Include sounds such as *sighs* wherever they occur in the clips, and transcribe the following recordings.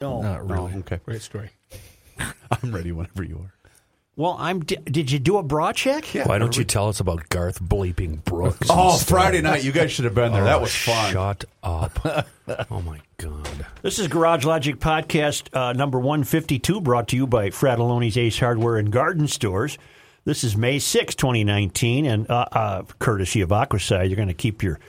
No, Not really. Okay. Great story. *laughs* I'm ready whenever you are. Well, I'm. d- Did you do a bra check? Why don't you tell us about Garth bleeping Brooks? Oh, instead? Friday night. You guys should have been there. that Oh, was fun. Shut up. *laughs* oh, my God. This is Garage Logic Podcast uh, number 152, brought to you by Fratallone's Ace Hardware and Garden Stores. This is May 6, 2019, and uh, uh, courtesy of Aquacide, you're going to keep your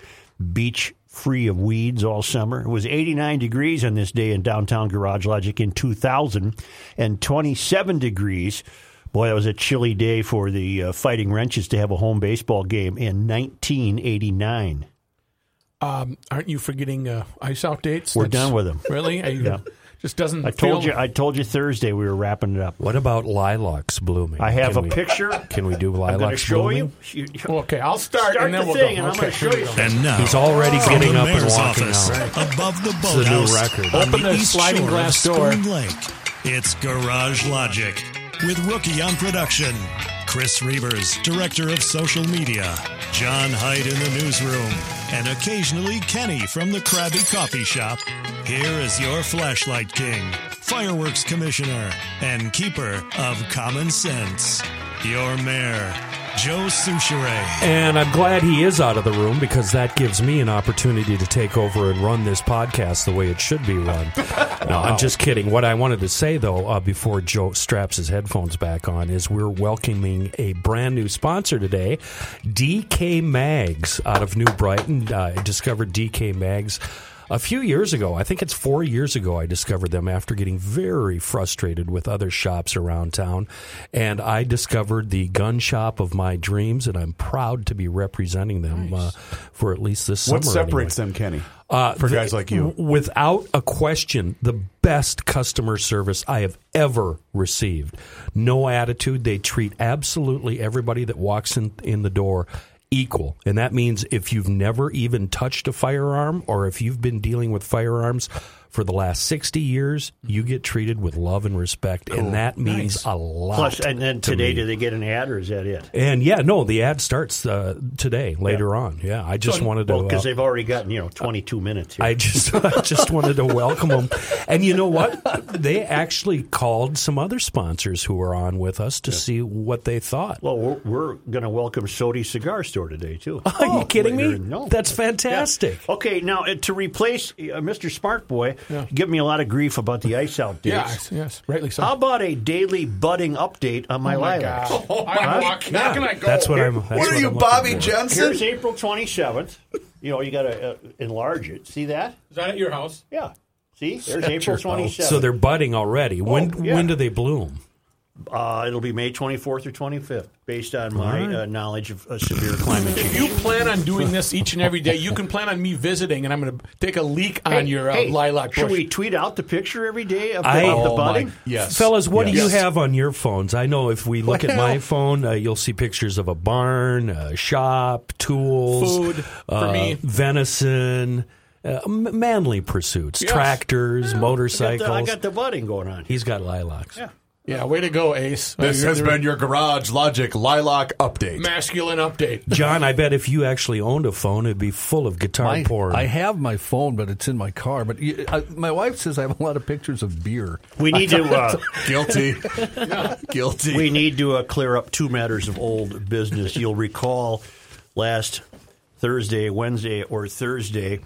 beach free of weeds all summer. It was 89 degrees on this day in downtown Garage Logic in 2000 and 27 degrees. Boy, that was a chilly day for the uh, Fighting Wrenches to have a home baseball game in 1989. Um, aren't you forgetting uh, ice out dates? We're done with them. Really? Are *laughs* you, Yeah. Just doesn't. I told feel- you. I told you Thursday we were wrapping it up. What about lilacs blooming? I have Can a we- picture. Can we do I'm going to lilacs show blooming? you. You- Well, okay, I'll start, Start and then the we'll thing, go. and I'm show you And now, He's already from getting up and walking office out. above the It's a new boathouse record. on Open the east sliding glass of door. Spoon Lake. It's Garage Logic with Rookie on production, Chris Reavers, director of social media, John Hyde in the newsroom, and occasionally Kenny from the Krabby Coffee Shop. Here is your flashlight king, fireworks commissioner, and keeper of common sense, your mayor, Joe Soucheray. And I'm glad he is out of the room because that gives me an opportunity to take over and run this podcast the way it should be run. *laughs* no, I'm just kidding. What I wanted to say, though, uh, before Joe straps his headphones back on, is we're welcoming a brand new sponsor today, DK Mags out of New Brighton. Uh, I discovered DK Mags. A few years ago, I think it's four years ago, I discovered them after getting very frustrated with other shops around town. And I discovered the gun shop of my dreams, and I'm proud to be representing them uh, for at least this summer. What separates anyway. them, Kenny? Uh, for the- guys like you? Without a question, the best customer service I have ever received. No attitude. They treat absolutely everybody that walks in, in the door equal. And that means if you've never even touched a firearm or if you've been dealing with firearms for the last 60 years, you get treated with love and respect. And that means a lot. Plus, and then to today, me. do they get an ad or is that it? And yeah, no, the ad starts uh, today, later on. Yeah, I just wanted to. Well, because uh, they've already gotten you know 22 minutes. Here. I just *laughs* I just wanted to welcome them. And you know what? They actually called some other sponsors who were on with us to see what they thought. well, we're, we're going to welcome Sodi Cigar Store today too. Are you kidding me? later in- No, That's fantastic. Yeah. Okay, now uh, to replace uh, Mr. Smart Boy, give me a lot of grief about the ice out dates. Yes, yes, rightly so. How about a daily budding update on my oh my lilacs? God. I'm walking. How can I go? That's what I'm. That's what are you, I'm Bobby. Jensen? Here's April 27th. You know, you got to uh, enlarge it. See that? Is that at your house? Yeah. See, there's April 27th. So they're budding already. when Oh, yeah. when do they bloom? Uh, it'll be May 24th or 25th, based on my uh, knowledge of uh, severe climate If change. you plan on doing this each and every day, you can plan on me visiting, and I'm going to take a leak on your uh, Hey, lilac Should bush. we tweet out the picture every day of the, I- of the Oh, my- budding? yes. Fellas, what do you Yes. have on your phones? I know if we look at my phone, uh, you'll see pictures of a barn, a shop, tools, Food for uh, me. venison, uh, manly pursuits, Yes. tractors, I got, the, motorcycles. I got the budding going on. He's got lilacs. Yeah, way to go, Ace. This Uh, has you're- been your Garage Logic Lilac update. masculine update. John, I bet if you actually owned a phone, it'd be full of guitar My- porn. I have my phone, but it's in my car. But you, I, my wife says I have a lot of pictures of beer. We need to uh, *laughs* Guilty. *laughs* Guilty. we need to uh, clear up two matters of old business. You'll recall last Thursday, Wednesday, or Thursday,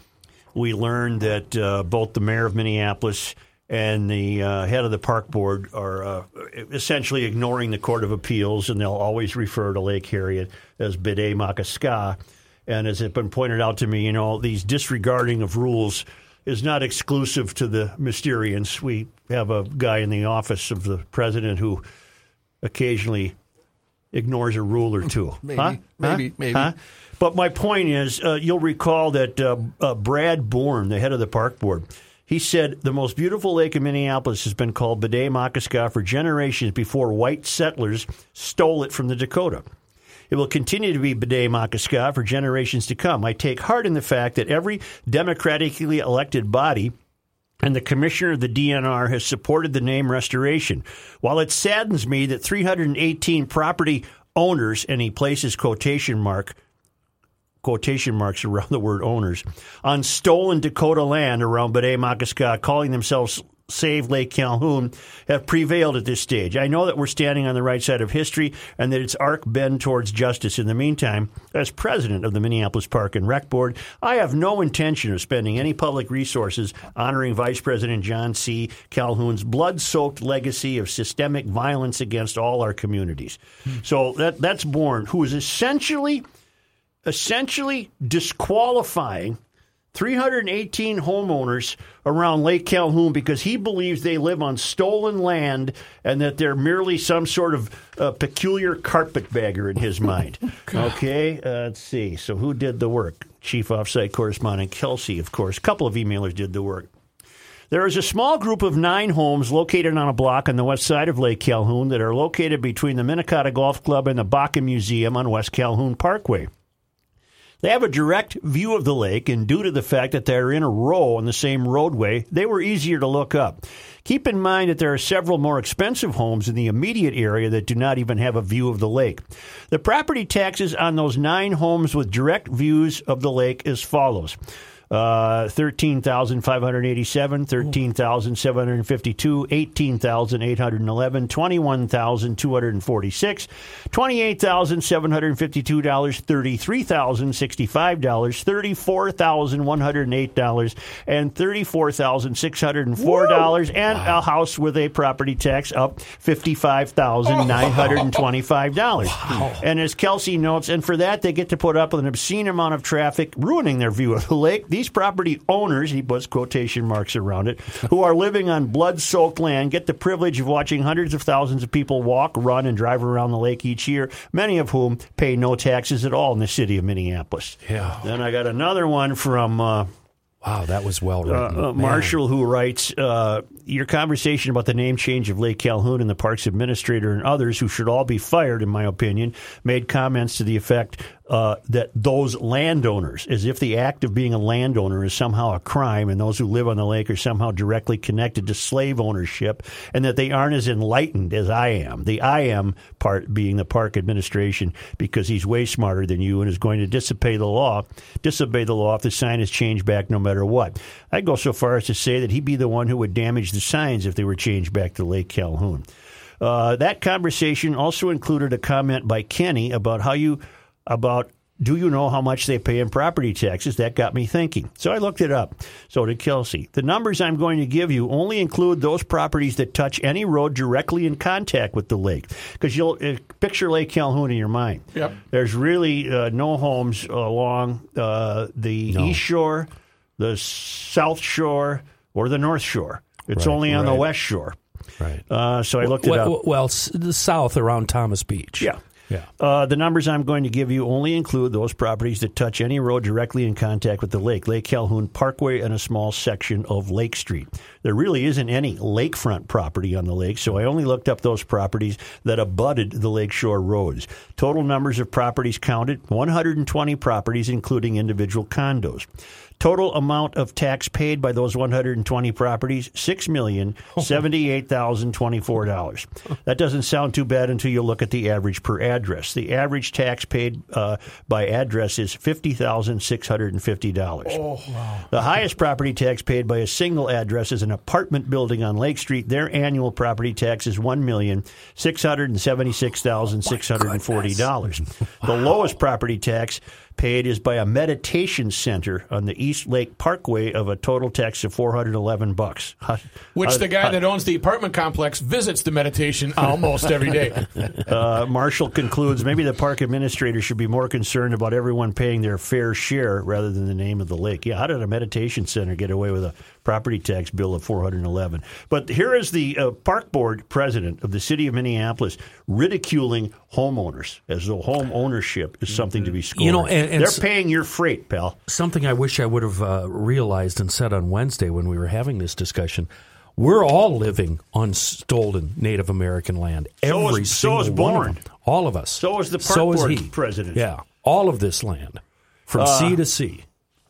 we learned that uh, both the mayor of Minneapolis and the uh, head of the park board are uh, essentially ignoring the Court of Appeals, and they'll always refer to Lake Harriet as Bde Maka Ska. And as it's been pointed out to me, you know, these disregarding of rules is not exclusive to the Mysterians. We have a guy in the office of the president who occasionally ignores a rule or two. *laughs* Maybe, Huh? maybe, Huh? maybe. Huh? But my point is, uh, you'll recall that uh, uh, Brad Bourn, the head of the park board, he said the most beautiful lake in Minneapolis has been called Bde Maka Ska for generations before white settlers stole it from the Dakota. It will continue to be Bde Maka Ska for generations to come. I take heart in the fact that every democratically elected body and the commissioner of the DNR has supported the name restoration. While it saddens me that 318 property owners, and he places quotation mark quotation marks around the word owners on stolen Dakota land around Bde Maka Ska, calling themselves save Lake Calhoun have prevailed at this stage. I know that we're standing on the right side of history and that its arc bend towards justice. In the meantime, as president of the Minneapolis Park and Rec Board, I have no intention of spending any public resources honoring Vice President John C. Calhoun's blood-soaked legacy of systemic violence against all our communities. So that that's Bourn who is essentially essentially disqualifying 318 homeowners around Lake Calhoun because he believes they live on stolen land and that they're merely some sort of uh, peculiar carpetbagger in his mind. *laughs* okay, uh, let's see. So, who did the work? Chief Offsite Correspondent Kelsey, of course. A couple of emailers did the work. There is a small group of nine homes located on a block on the west side of Lake Calhoun that are located between the Minnetonka Golf Club and the Bakken Museum on West Calhoun Parkway. They have a direct view of the lake, and due to the fact that they're in a row on the same roadway, they were easier to look up. Keep in mind that there are several more expensive homes in the immediate area that do not even have a view of the lake. The property taxes on those nine homes with direct views of the lake as follows. Uh, 13,587, 13,752, 18,811, 21,246, $28,752, $33,065, $34,108, and $34,604, and a house with a property tax up $55,925. And as Kelsey notes, and for that they get to put up with an obscene amount of traffic, ruining their view of the lake. These property owners, he puts quotation marks around it, who are living on blood soaked land, get the privilege of watching hundreds of thousands of people walk, run, and drive around the lake each year, many of whom pay no taxes at all in the city of Minneapolis. Yeah. Then I got another one from. Uh, Wow, that was well uh, written. uh, Man. Marshall, who writes, uh, Your conversation about the name change of Lake Calhoun and the park's administrator and others, who should all be fired, in my opinion, made comments to the effect uh, that those landowners, as if the act of being a landowner is somehow a crime, and those who live on the lake are somehow directly connected to slave ownership, and that they aren't as enlightened as I am. The I am part being the park administration, because he's way smarter than you and is going to disobey the law, disobey the law if the sign is changed back no matter what. I'd go so far as to say that he'd be the one who would damage the signs if they were changed back to Lake Calhoun. Uh, that conversation also included a comment by Kenny about how you about do you know how much they pay in property taxes? That got me thinking. So I looked it up. So did Kelsey. The numbers I'm going to give you only include those properties that touch any road directly in contact with the lake. Because you'll uh, picture Lake Calhoun in your mind. Yep. There's really uh, no homes along uh, the east shore, the south shore, or the north shore. It's Right, only on the west shore. right. Uh, so I looked it up. well, s- the south around Thomas Beach. Yeah. Yeah. Uh, the numbers I'm going to give you only include those properties that touch any road directly in contact with the lake, Lake Calhoun Parkway, and a small section of Lake Street. There really isn't any lakefront property on the lake, so I only looked up those properties that abutted the lakeshore roads. Total numbers of properties counted 120 properties, including individual condos. Total amount of tax paid by those 120 properties, six million seventy-eight thousand twenty-four dollars. That doesn't sound too bad until you look at the average per address. The average tax paid uh, by address is fifty thousand six hundred and fifty dollars. The highest property tax paid by a single address is an apartment building on Lake Street. Their annual property tax is one million six hundred and seventy-six thousand six hundred and forty dollars. The lowest property tax paid is by a meditation center on the East Lake Parkway of a total tax of 411 bucks. *laughs* Which how- the guy that owns the apartment complex visits the meditation almost every day. *laughs* uh, Marshall concludes maybe the park administrator should be more concerned about everyone paying their fair share rather than the name of the lake. Yeah, how did a meditation center get away with a property tax bill of 411? But here is the uh, park board president of the city of Minneapolis ridiculing homeowners as though home ownership is something to be scorned. You know, and- and they're s- paying your freight, pal. Something I wish I would have uh, realized and said on Wednesday when we were having this discussion. We're all living on stolen Native American land. So Every is- so is one of. All of us. So is the park so is board he. president. Yeah, all of this land from sea to sea.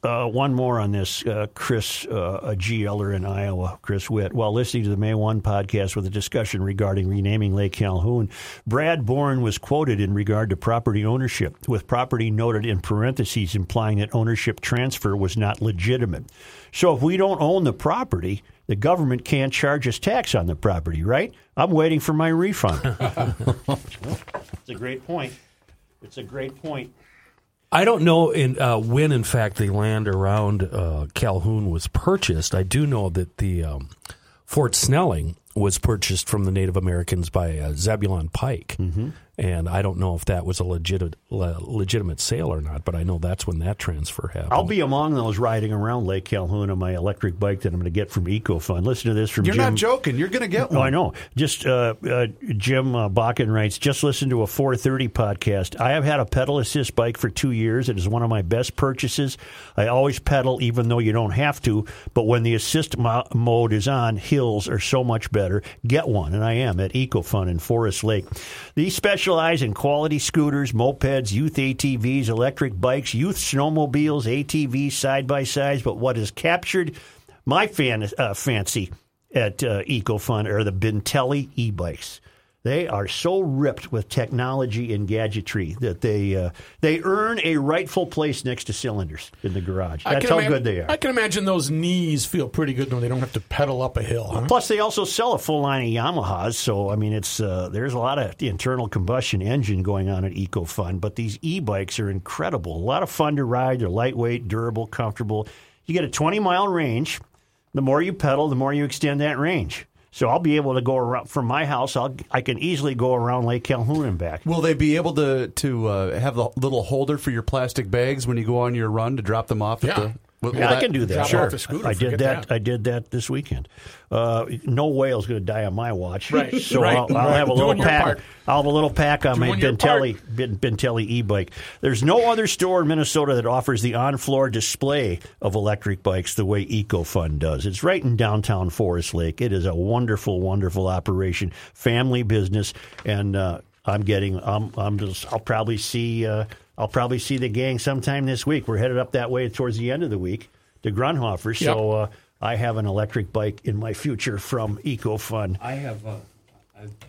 Uh, one more on this. Uh, Chris, uh, a GLer in Iowa, Chris Witt, while listening to the May 1 podcast with a discussion regarding renaming Lake Calhoun, Brad Bourn was quoted in regard to property ownership, with property noted in parentheses implying that ownership transfer was not legitimate. So if we don't own the property, the government can't charge us tax on the property, right? I'm waiting for my refund. *laughs* it's a great point. It's a great point. I don't know in, uh, when, in fact, the land around uh, Calhoun was purchased. I do know that the um, Fort Snelling was purchased from the Native Americans by uh, Zebulon Pike, mm-hmm. And I don't know if that was a legitimate legitimate sale or not. But I know that's when that transfer happened. I'll be among those riding around Lake Calhoun on my electric bike that I'm going to get from EcoFun. Listen to this from You're Jim. not joking. You're going to get No, one. I know. Just uh, uh, Jim uh, Bakken writes. Just listen to a 4:30 podcast. I have had a pedal assist bike for two years. It is one of my best purchases. I always pedal, even though you don't have to. But when the assist mo- mode is on, hills are so much better. Get one, and I am at EcoFun in Forest Lake. These specialize in quality scooters, mopeds, youth ATVs, electric bikes, youth snowmobiles, ATVs, side by sides. But what has captured my fan, uh, fancy at uh, EcoFun are the Bintelli e-bikes. They are so ripped with technology and gadgetry that they uh, they earn a rightful place next to cylinders in the garage. That's how ima- good they are. I can imagine those knees feel pretty good when they don't have to pedal up a hill. Huh? Plus, they also sell a full line of Yamahas, so I mean, it's uh, there's a lot of internal combustion engine going on at EcoFun. But these e-bikes are incredible. A lot of fun to ride. They're lightweight, durable, comfortable. You get a 20 mile range. The more you pedal, the more you extend that range. So I'll be able to go around from my house. I'll I can easily go around Lake Calhoun and back. Will they be able to to uh, have the little holder for your plastic bags when you go on your run to drop them off? Yeah. At the, will Yeah, I can do that. Sure. scooter, I did that, that. I did that this weekend. Uh, no whale's going to die on my watch. Right, *laughs* So right, I'll, I'll right. have a little Doing pack. I'll have a little pack on my Doing your Bintelli Ben- Bintelli e-bike. There's no other store in Minnesota that offers the on-floor display of electric bikes the way EcoFun does. It's right in downtown Forest Lake. It is a wonderful, wonderful operation, family business, and uh, I'm getting. I'm. I'm just. I'll probably see. Uh, I'll probably see the gang sometime this week. We're headed up that way towards the end of the week to Grunhofer. So uh, I have an electric bike in my future from EcoFun. I have. Uh,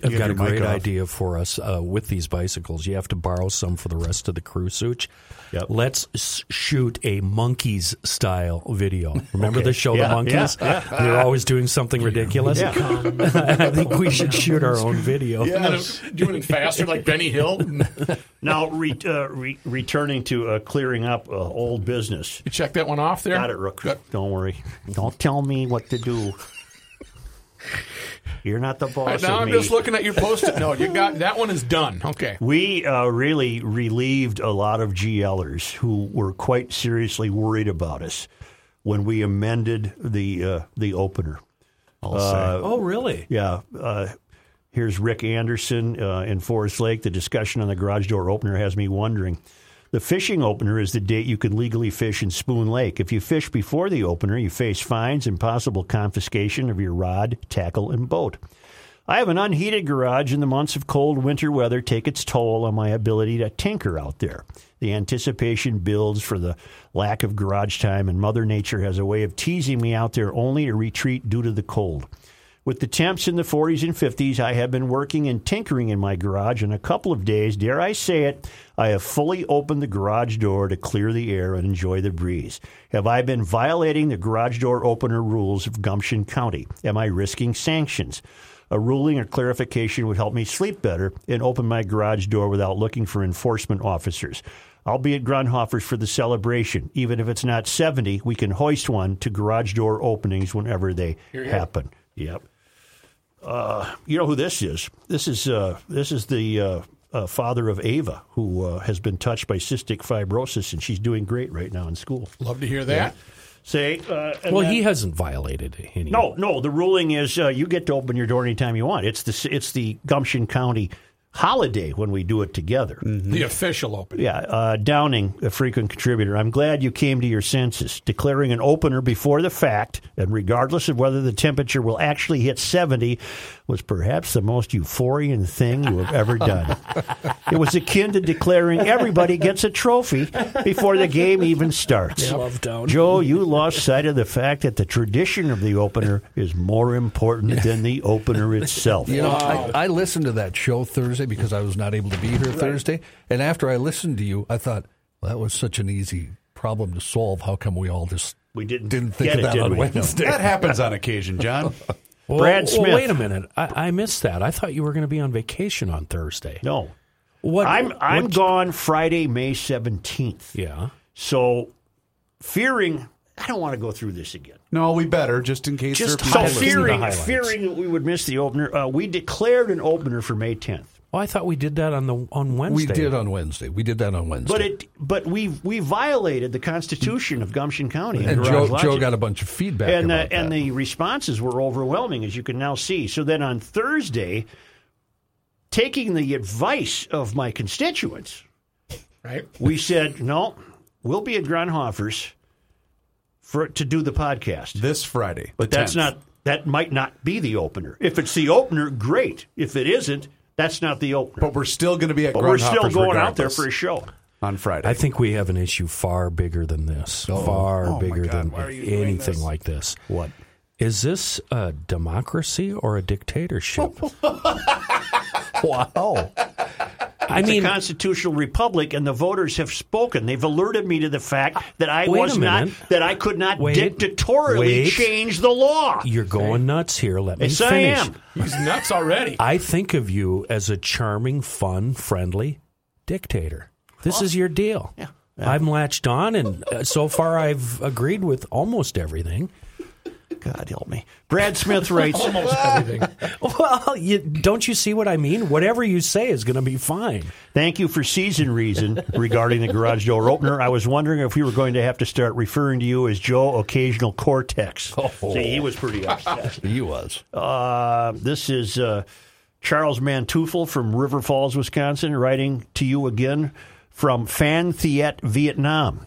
I've got a great off. idea for us uh, with these bicycles. You have to borrow some for the rest of the crew, Such. Yep. Let's s- shoot a Monkees style video. *laughs* Remember Okay. the show, Yeah, The Monkees? yeah, They're always doing something ridiculous. *laughs* I think we should shoot our own video. And then doing it faster like Benny Hill. *laughs* Now, re, uh, re, returning to uh, clearing up uh, old business. You check that one off there. Got it, Rook. Good. Don't worry. Don't tell me what to do. You're not the boss now of I'm me. just looking at your post-it note. You got that one is done. Okay. We uh, really relieved a lot of GLers who were quite seriously worried about us when we amended the uh, the opener. I'll say. Oh, really? Yeah. Uh, here's Rick Anderson uh, in Forest Lake. The discussion on the garage door opener has me wondering. The fishing opener is the date you can legally fish in Spoon Lake. If you fish before the opener, you face fines and possible confiscation of your rod, tackle, and boat. I have an unheated garage, and the months of cold winter weather take its toll on my ability to tinker out there. The anticipation builds for the lack of garage time, and Mother Nature has a way of teasing me out there only to retreat due to the cold. With the temps in the 40s and 50s, I have been working and tinkering in my garage. In a couple of days, dare I say it, I have fully opened the garage door to clear the air and enjoy the breeze. Have I been violating the garage door opener rules of Gumption County? Am I risking sanctions? A ruling or clarification would help me sleep better and open my garage door without looking for enforcement officers. I'll be at Grunhofer's for the celebration. Even if it's not 70, we can hoist one to garage door openings whenever they happen. Yep. Uh, you know who this is? This is uh, this is the uh, uh, father of Ava, who uh, has been touched by cystic fibrosis, and she's doing great right now in school. Love to hear that. Say, uh, and Well, then- he hasn't violated any. no, no. The ruling is uh, you get to open your door anytime you want. It's the it's the Gumption County holiday when we do it together. The official opener. Yeah, uh, Downing, a frequent contributor. I'm glad you came to your senses. Declaring an opener before the fact, and regardless of whether the temperature will actually hit 70, was perhaps the most euphorian thing you have ever done. *laughs* it was akin to declaring everybody gets a trophy before the game even starts. Love Downing. Joe, you lost sight of the fact that the tradition of the opener is more important than the opener itself. *laughs* You know, I, I listened to that show Thursday because I was not able to be here Thursday. And after I listened to you, I thought, well, that was such an easy problem to solve. How come we all just We didn't, didn't think get of it, that did on we? Wednesday? That happens on occasion, John. *laughs* Well, Brad well, Smith. wait a minute. I, I missed that. I thought you were going to be on vacation on Thursday. No. What? I'm I'm what- gone Friday, May seventeenth. Yeah. So, fearing I don't want to go through this again. No, we better just in case. Just there So people highlights. listening. fearing highlights. fearing that we would miss the opener, uh, we declared an opener for May tenth. Oh, I thought we did that on the on Wednesday. We did on Wednesday. We did that on Wednesday. But it but we we violated the Constitution of Gumption County. and Garage Joe, Joe got a bunch of feedback and about uh, and the responses were overwhelming, as you can now see. So then on Thursday, taking the advice of my constituents, Right? we said no, we'll be at Grunhofer's for to do the podcast. this Friday. But that's 10th. not that might not be the opener. If it's the opener, great. If it isn't, that's not the opener. But we're still going to be at But we're still Grunhofer's going out there for a show. on Friday. I think we have an issue far bigger than this. Oh. Far Oh, bigger God, than why are you doing anything this? like this. What? Is this a democracy or a dictatorship? *laughs* wow. I It's mean, a constitutional republic, and the voters have spoken. They've alerted me to the fact that I was not that I could not Wait. dictatorially Wait. change the law. you're going nuts here. Let me Yes, I finish. am. He's nuts already. I think of you as a charming, fun, friendly dictator. This is your deal. Yeah. I'm latched on, and uh, so far I've agreed with almost everything. God help me. Brad Smith writes. *laughs* Almost everything. Well, you, don't you see what I mean? Whatever you say is going to be fine. Thank you for season reason regarding the garage door opener. I was wondering if we were going to have to start referring to you as Joe Ocasio-Cortez. See, he was pretty upset. *laughs* He was. Uh, this is uh, Charles Mantufel from River Falls, Wisconsin, writing to you again from Phan Thiet, Vietnam.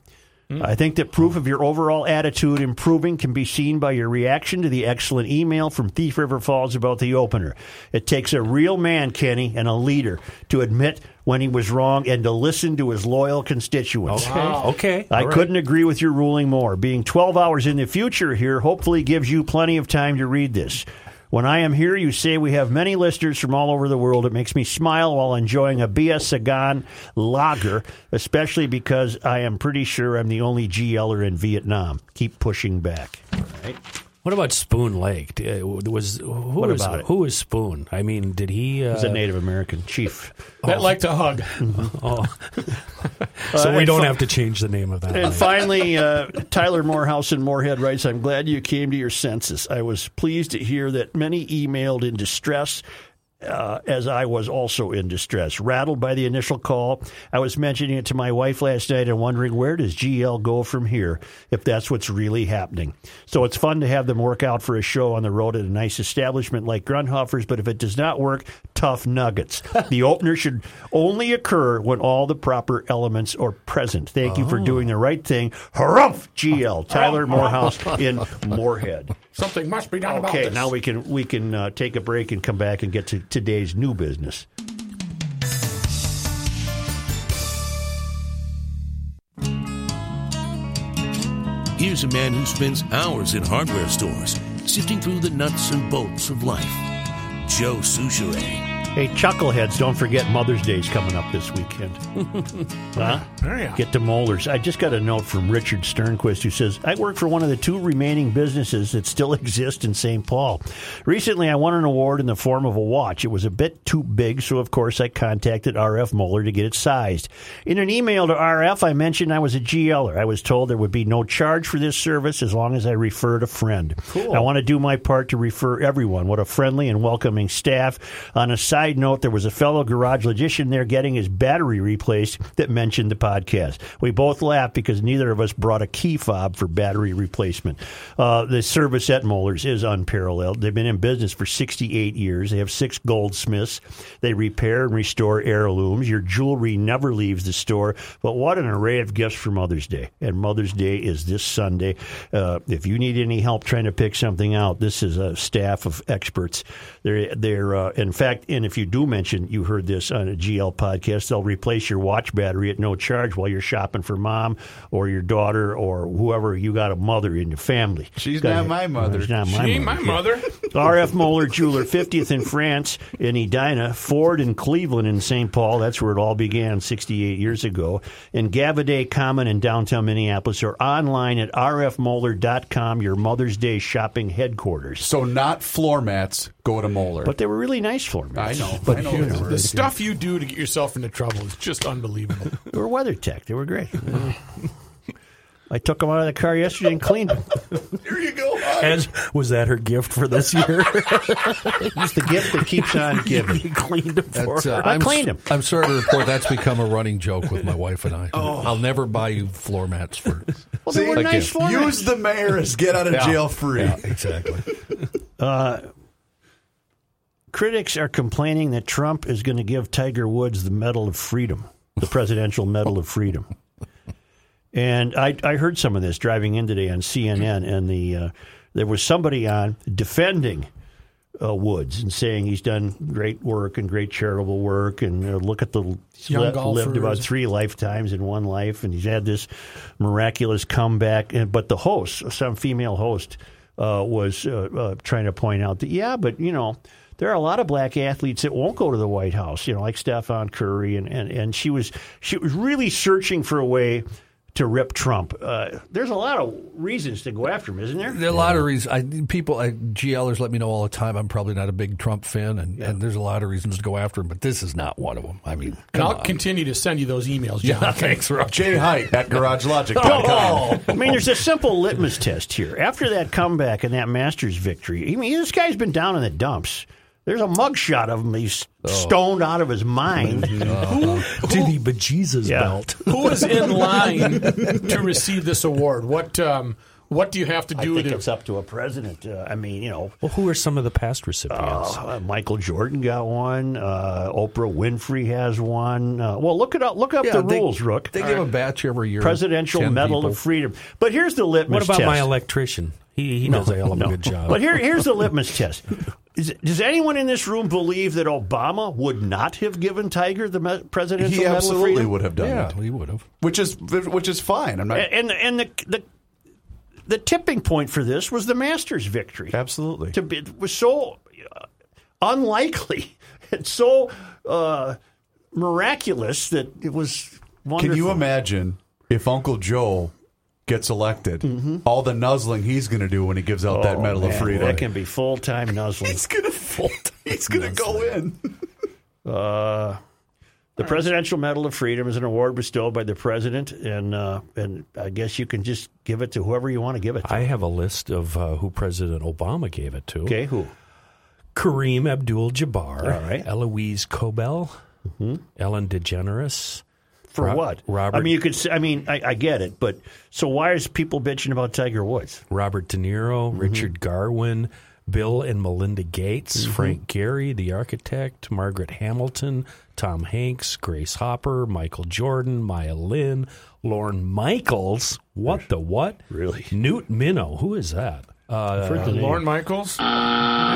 Hmm. I think that proof of your overall attitude improving can be seen by your reaction to the excellent email from Thief River Falls about the opener. It takes a real man, Kenny, and a leader to admit when he was wrong and to listen to his loyal constituents. Okay. Okay. I right. couldn't agree with your ruling more. Being 12 hours in the future here hopefully gives you plenty of time to read this. When I am here, you say we have many listeners from all over the world. It makes me smile while enjoying a BS Saigon lager, especially because I am pretty sure I'm the only GLer in Vietnam. Keep pushing back. What about Spoon Lake? Uh, Was who What was about it? who was Spoon? I mean, did he? Uh, He's a Native American chief. *laughs* That like to hug. oh. *laughs* so Uh, we don't fi- have to change the name of that. And finally, uh, Tyler Morehouse in Moorhead writes, I'm glad you came to your senses. I was pleased to hear that many emailed in distress. Uh, as I was also in distress, rattled by the initial call. I was mentioning it to my wife last night and wondering where does GL go from here if that's what's really happening. So it's fun to have them work out for a show on the road at a nice establishment like Grunhofer's, but if it does not work, tough nuggets. *laughs* the opener should only occur when all the proper elements are present. Thank you for doing the right thing. Harumph, GL, Tyler *laughs* Morehouse in Moorhead. Something must be done about Okay, now we can we can uh, take a break and come back and get to today's new business. Here's a man who spends hours in hardware stores, sifting through the nuts and bolts of life. Joe Soucheray. Hey, chuckleheads! Don't forget Mother's Day's coming up this weekend. *laughs* huh? yeah. Get to Moeller's. I just got a note from Richard Sternquist who says, I work for one of the two remaining businesses that still *laughs* exist in St. Paul. Recently, I won an award in the form of a watch. It was a bit too big, so of course I contacted RF Moeller to get it sized. In an email to RF, I mentioned I was a GLer. I was told there would be no charge for this service as long as I referred a friend. I want to do my part to refer everyone. What a friendly and welcoming staff. On a side side note, there was a fellow garage logician there getting his battery replaced that mentioned the podcast. We both laughed because neither of us brought a key fob for battery replacement. Uh, the service at Moeller's is unparalleled. They've been in business for 68 years. They have six goldsmiths. They repair and restore heirlooms. Your jewelry never leaves the store. But what an array of gifts for Mother's Day. And Mother's Day is this Sunday. Uh, if you need any help trying to pick something out, this is a staff of experts. They're, they're uh, in fact, and if you do mention you heard this on a GL podcast, they'll replace your watch battery at no charge while you're shopping for mom or your daughter or whoever you got a mother in your family. She's Got not it. my mother. She's not She my ain't mother. my mother. RF Moeller Jeweler, 50th in France, in Edina, Ford in Cleveland in St. Paul. That's where it all began 68 years ago. And Gaviidae Common in downtown Minneapolis or online at rfmoeller.com, your Mother's Day shopping headquarters. So not floor mats. Go to Moeller. But they were really nice for me. I know. *laughs* But I know. you they. The stuff you do to get yourself into trouble is just unbelievable. *laughs* They were WeatherTech. They were great. I took them out of the car yesterday and cleaned them. Here you go. And was that her gift for this year? *laughs* It's the gift that keeps on giving. you cleaned them for That's, her. uh, I I'm, cleaned 'em. I'm sorry to report that's become a running joke with my wife and I. Oh. I'll never buy you floor mats for. Well, they were nice you. for me. Use the mayor as get out of jail free. Yeah, exactly. Critics are complaining that Trump is going to give Tiger Woods the Medal of Freedom, the *laughs* Presidential Medal of Freedom. And I, I heard some of this driving in today on CNN, and the uh, there was somebody on defending uh, Woods and saying he's done great work and great charitable work, and uh, look at the he's lived about three lifetimes in one life, and he's had this miraculous comeback. And but the host, some female host, uh, was uh, uh, trying to point out that yeah, but you know. There are a lot of black athletes that won't go to the White House, you know, like Stefan Curry, and, and, and she was she was really searching for a way to rip Trump. Uh, there's a lot of reasons to go after him, isn't there? There are a lot of reasons. I, people, I, GLers let me know all the time. I'm probably not a big Trump fan, and, and there's a lot of reasons to go after him, but this is not one of them. I mean, And come I'll on. continue to send you those emails, John. Yeah, thanks, Rob. Jay Height at GarageLogic.com. *laughs* Oh, I mean, there's a simple litmus test here. After that comeback and that Masters victory, I mean, this guy's been down in the dumps. There's a mugshot of him. He's stoned out of his mind. *laughs* To the bejesus Yeah. belt? *laughs* Who is in *laughs* line to receive this award? What um, what do you have to do? I do think to? it's up to a president. Uh, I mean, you know, Well, who are some of the past recipients? uh, Michael Jordan got one. Uh, Oprah Winfrey has one. Uh, well, look it up. Look up Yeah, the they- rules, Rook. They give a batch every year. Presidential Medal people. of Freedom. But here's the litmus what about test. my electrician? He he does a hell of a good job. But here, here's the litmus *laughs* test. Is, does anyone in this room believe that Obama would not have given Tiger the me- presidential He medal of absolutely freedom? would have done Yeah, it, he would have. which is which is fine. I'm not And and the the the tipping point for this was the Masters victory. absolutely. To be, it was so uh, unlikely *laughs* and so uh, miraculous that it was. Wonderful. Can you imagine if Uncle Joe gets elected? Mm-hmm. All the nuzzling he's going to do when he gives out that Oh, Medal of Freedom. That can be full time nuzzling. he's going to full. He's going to go in. The Presidential Medal of Freedom is an award bestowed by the president, and uh, and I guess you can just give it to whoever you want to give it to. I have a list of uh, who President Obama gave it to. okay, who? Kareem Abdul-Jabbar, All right. Elouise Cobell, Ellen DeGeneres. For Ro- what? Robert- I mean, you could. Say, I mean, I, I get it, but so why is people bitching about Tiger Woods? Robert De Niro, Mm-hmm. Richard Garwin, Bill and Melinda Gates, Mm-hmm. Frank Gehry, the architect, Margaret Hamilton, Tom Hanks, Grace Hopper, Michael Jordan, Maya Lin, Lorne Michaels. What the what? Really? Newt Minow. Who is that? Uh, Heard. Lorne Michaels.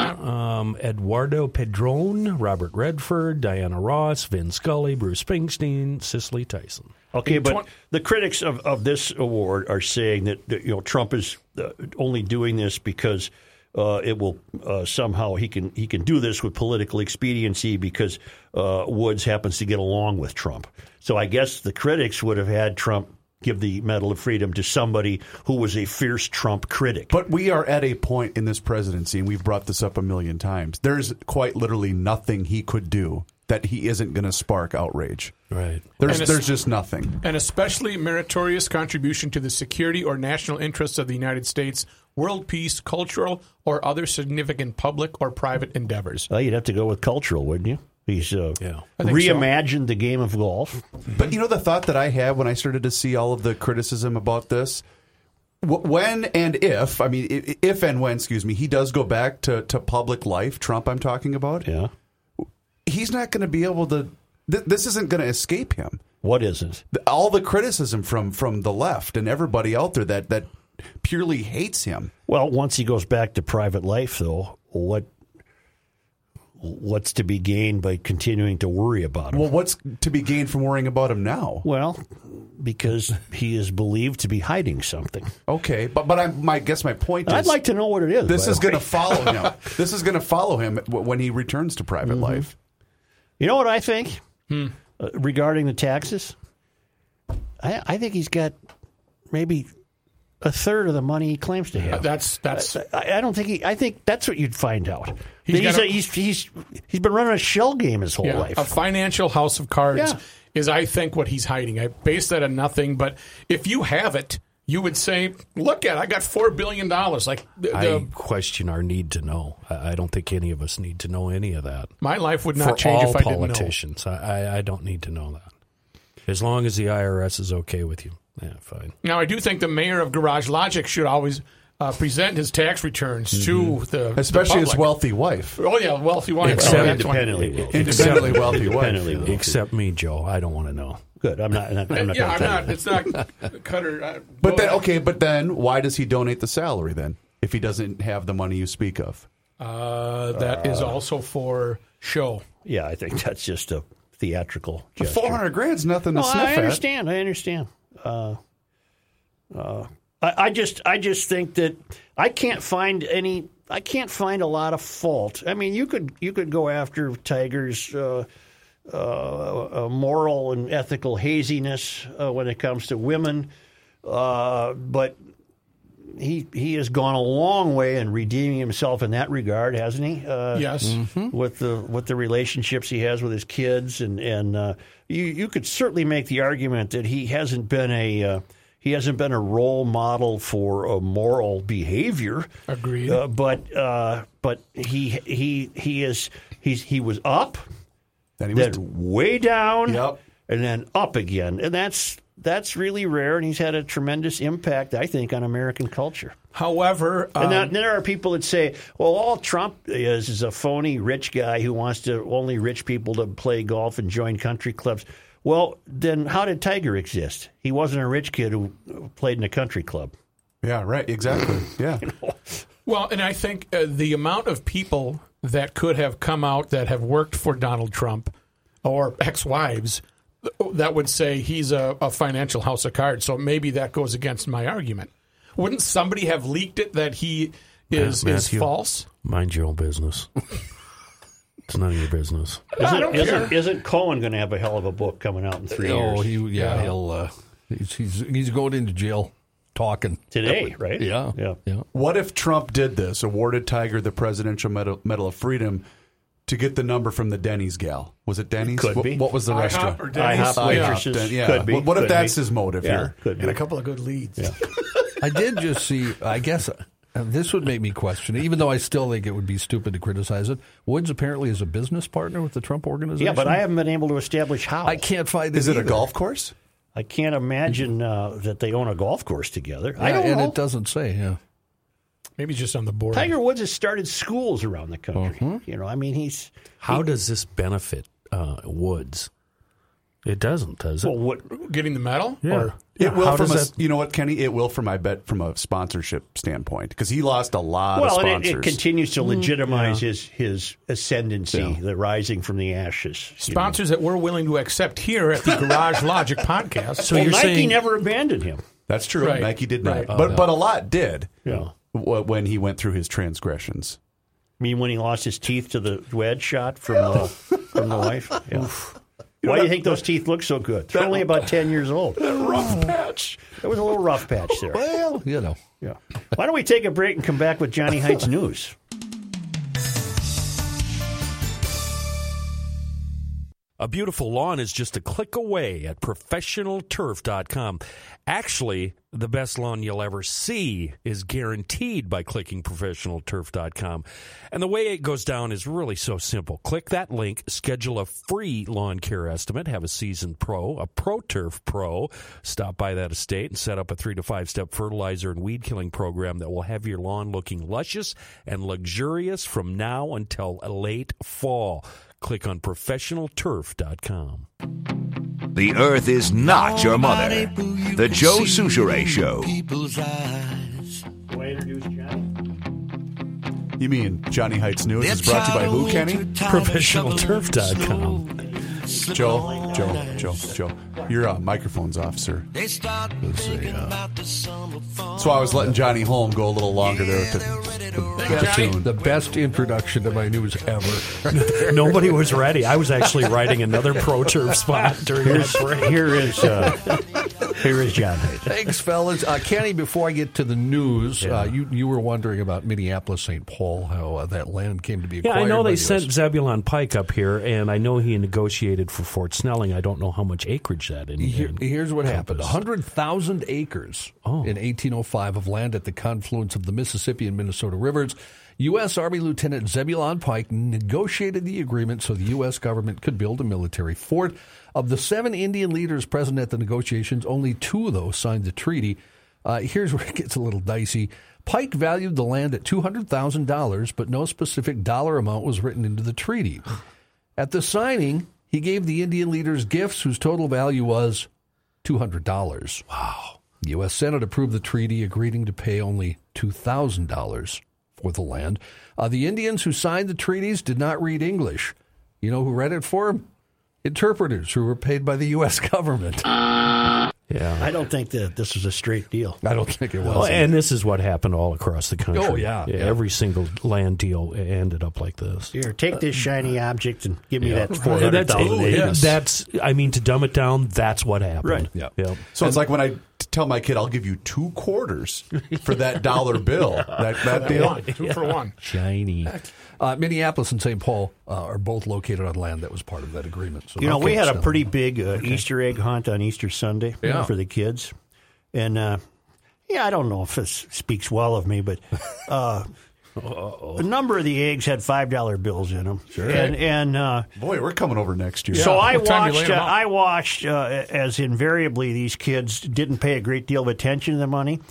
Um, Eduardo Padrón, Robert Redford, Diana Ross, Vin Scully, Bruce Springsteen, Cicely Tyson. Okay, but twen- the critics of, of this award are saying that, that, you know Trump is uh, only doing this because uh, it will uh, somehow he can he can do this with political expediency because uh, Woods happens to get along with Trump. So I guess the critics would have had Trump give the Medal of Freedom to somebody who was a fierce Trump critic. But we are at a point in this presidency, and we've brought this up a million times. There's quite literally nothing he could do that he isn't going to spark outrage. Right. There's And it's- there's just nothing. An especially meritorious contribution to the security or national interests of the United States, world peace, cultural, or other significant public or private endeavors. well, you'd have to go with cultural, wouldn't you? He's uh, Yeah. I think so. reimagined the game of golf. But you know the thought that I had when I started to see all of the criticism about this? When and if, I mean, if and when, excuse me, he does go back to, to public life, Trump I'm talking about, Yeah. he's not going to be able to, th- this isn't going to escape him. What isn't? All the criticism from, from the left and everybody out there that, that purely hates him. Well, once he goes back to private life, though, what what's to be gained by continuing to worry about him? Well, what's to be gained from worrying about him now? Well, because he is believed to be hiding something. Okay, but but I my guess my point is I'd like to know what it is. this is going to follow him. *laughs* This is going to follow him when he returns to private Mm-hmm. life. You know what I think Hmm. uh, regarding the taxes? I, I think he's got maybe a third of the money he claims to have. That's that's I, I don't think he. I think that's what you'd find out. He's He's, a- a, he's, he's he's been running a shell game his whole yeah, life. a financial house of cards Yeah. is, I think, what he's hiding. I base that on nothing, but if you have it, you would say, "Look at, I got four billion dollars." Like the, I the, question our need to know. I don't think any of us need to know any of that. my life would not For change if I didn't know. politicians, I, I don't need to know that. As long as the IRS is okay with you, yeah, fine. Now, I do think the mayor of Garage Logic should always uh, present his tax returns to the Mm-hmm. Especially the his wealthy wife. Oh yeah, wealthy wife. Except- Oh, that's one. independently wealthy. Independently wealthy wife. Independently wealthy. Except me, Joe. I don't want to know. Good. I'm not. I'm not, I'm not yeah, gonna I'm tell not. you. It's not *laughs* cutter. Uh, But then, ahead. okay, but then why does he donate the salary then if he doesn't have the money you speak of? Uh, that is also for show. Yeah, I think that's just a theatrical gesture. Four hundred grand's nothing to No, sniff I at. understand. I understand. Uh, uh, I, I just, I just think that I can't find any. I can't find a lot of fault. I mean, you could, you could go after Tiger's uh, uh, uh, moral and ethical haziness uh, when it comes to women, uh, but he he has gone a long way in redeeming himself in that regard, hasn't he? Uh, Yes. with the with the relationships he has with his kids, and and uh, you you could certainly make the argument that he hasn't been a uh, he hasn't been a role model for a moral behavior. Agreed. Uh, but uh, but he he he is he's he was up, Then he was then way down, Yep. and then up again, and that's that's really rare. And he's had a tremendous impact, I think, on American culture. However, And um, now, then there are people that say, well, all Trump is is a phony rich guy who wants to only rich people to play golf and join country clubs. Well, then how did Tiger exist? He wasn't a rich kid who played in a country club. Yeah, right. Exactly. *laughs* Yeah. Well, and I think uh, the amount of people that could have come out that have worked for Donald Trump or ex-wives that would say he's a, a financial house of cards. So maybe that goes against my argument. Wouldn't somebody have leaked it that he is is false? Mind your own business. *laughs* it's none of your business. Isn't, don't isn't, care. isn't Cohen going to have a hell of a book coming out in three Oh, years? he yeah, he'll uh, he's, he's he's going into jail talking Today, right? Yeah, Yeah. yeah. What if Trump did this, awarded Tiger the Presidential Medal, Medal of Freedom to get the number from the Denny's gal? Was it Denny's? Could what, be. what was the restaurant? IHOP or Denny's? IHOP IHOP, waitresses. Den- yeah. Could be. What, what if could that's be. his motive Yeah, here? could be. And a couple of good leads. *laughs* I did just see. I guess uh, this would make me question, it, even though I still think it would be stupid to criticize it. Woods apparently is a business partner with the Trump organization. Yeah, but I haven't been able to establish how. I can't find. Is it a golf course? I can't imagine uh, that they own a golf course together. I don't and know. it doesn't say. Yeah. Maybe just on the board. Tiger Woods has started schools around the country. Uh-huh. You know, I mean, he's How does this benefit uh, Woods? It doesn't, does it? well, what Getting the medal? yeah. Or, It will how from a, that? you know what, Kenny? It will from I bet from a sponsorship standpoint because he lost a lot well, of and sponsors. it, it continues to mm-hmm. legitimize his his ascendancy, the rising from the ashes. you know. sponsors that we're willing to accept here at the *laughs* Garage Logic podcast. So Well, you're Nike saying never abandoned him. That's true. Right. Nike did not, Right. but oh, but a lot did. Yeah. When he went through his transgressions. I mean, when he lost his teeth to the wedge shot from the, from the wife. *laughs* Yeah. Why do you think those teeth look so good? They're only about ten years old. That rough hmm. patch. There was a little rough patch there. Well, you know. Yeah. Why don't we take a break and come back with Johnny Heights *laughs* news? A beautiful lawn is just a click away at professionalturf.com. Actually, the best lawn you'll ever see is guaranteed by clicking professionalturf.com. And the way it goes down is really so simple. Click that link, schedule a free lawn care estimate, have a seasoned pro, a Pro Turf Pro, stop by that estate and set up a three to five step fertilizer and weed killing program that will have your lawn looking luscious and luxurious from now until late fall. Click on professionalturf.com. The earth is not your mother. The Joe Soucheray Show. You mean Johnny Heights News is brought to you by who, Kenny? Professionalturf.com. Joe, Joe, Joe, Joe. Your uh, microphone's off, sir. Let's see, uh, So I was letting Johnny Holm go a little longer there with the, the, the tune. the best introduction to my news ever. *laughs* Nobody was ready. I was actually writing another *laughs* Pro Turf spot during that break. Here is uh, *laughs* here is John. Thanks, fellas. Uh, Kenny, before I get to the news, uh, you you were wondering about Minneapolis, St. Paul, how uh, that land came to be Yeah. I know they sent US. Zebulon Pike up here, and I know he negotiated for Fort Snelling. I don't know how much acreage that in. Here- in here's what happened: 100,000 acres Oh. in 1805 of land at the confluence of the Mississippi and Minnesota rivers. U.S. Army Lieutenant Zebulon Pike negotiated the agreement so the U.S. government could build a military fort. Of the seven Indian leaders present at the negotiations, only two of those signed the treaty. Uh, here's where it gets a little dicey. Pike valued the land at $200,000, but no specific dollar amount was written into the treaty. At the signing, he gave the Indian leaders gifts whose total value was $200. Wow. The U.S. Senate approved the treaty, agreeing to pay only $2,000 for the land. Uh, the Indians who signed the treaties did not read English. You know who read it for them? Interpreters who were paid by the U.S. *laughs* government. Yeah. I don't think that this is a straight deal. I don't think it was. Well, and this is what happened all across the country. Oh, yeah, yeah. Every single land deal ended up like this. Here, take this shiny object and give me yeah. that four hundred That's, thousand that's, I mean, to dumb it down, that's what happened. Right. Yeah. Yep. So it's like when I tell my kid, I'll give you two quarters for that dollar bill. *laughs* That, that deal. One, two for one. Shiny. Uh, Minneapolis and St. Paul uh, are both located on land that was part of that agreement. So You know, we had a so- pretty big uh, Easter egg hunt on Easter Sunday Yeah. for the kids, and uh, yeah, I don't know if this speaks well of me, but uh, *laughs* a number of the eggs had five dollar bills in them, sure. and and uh, Boy, we're coming over next year. so I you watched. Uh. I watched uh, as invariably these kids didn't pay a great deal of attention to the money.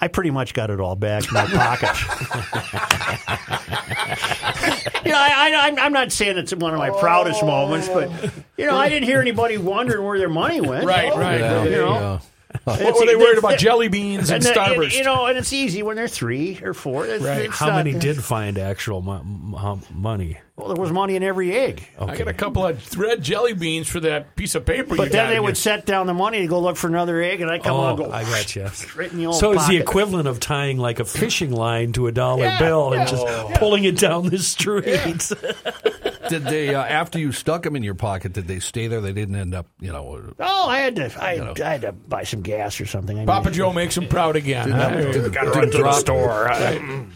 I pretty much got it all back in my pocket. *laughs* you know, I, I, I'm- I'm not saying it's one of my proudest moments, but you know, I didn't hear anybody wondering where their money went. Right, right. Yeah, You know, yeah. What were they worried about jelly beans and, the- Starburst? You know, and it's easy when they're three or four. It's, Right. it's How not- many did find actual mo- mo- money? Well, there was money in every egg. I got a couple of red jelly beans for that piece of paper. But you then got they in would your- set down the money to go look for another egg, and I come oh, on and go. Oh, I got you. Right in the old So it's the equivalent of tying like a fishing line to a dollar Yeah, bill and just Oh. pulling it down the street. *laughs* Did they, uh, after you stuck them in your pocket, did they stay there? They didn't end up, you know. Oh, I had to. I, I had to buy some gas or something. I Papa mean, Joe makes him proud again. Didn't, huh? didn't- Gotta didn't run to the drop- store.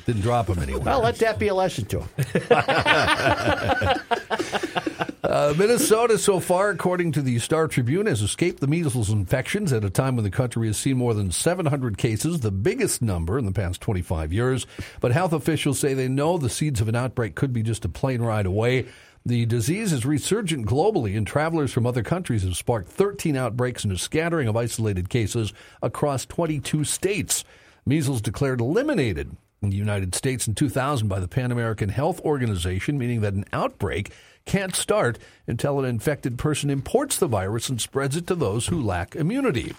Didn't drop them anywhere. Well, let that be a lesson to him. *laughs* Uh, Minnesota, so far, according to the Star Tribune, has escaped the measles infections at a time when the country has seen more than 700 cases, the biggest number in the past 25 years. But health officials say they know the seeds of an outbreak could be just a plane ride away. The disease is resurgent globally, and travelers from other countries have sparked 13 outbreaks and a scattering of isolated cases across 22 states. Measles declared eliminated in the United States in 2000 by the Pan American Health Organization, meaning that an outbreak can't start until an infected person imports the virus and spreads it to those who lack immunity.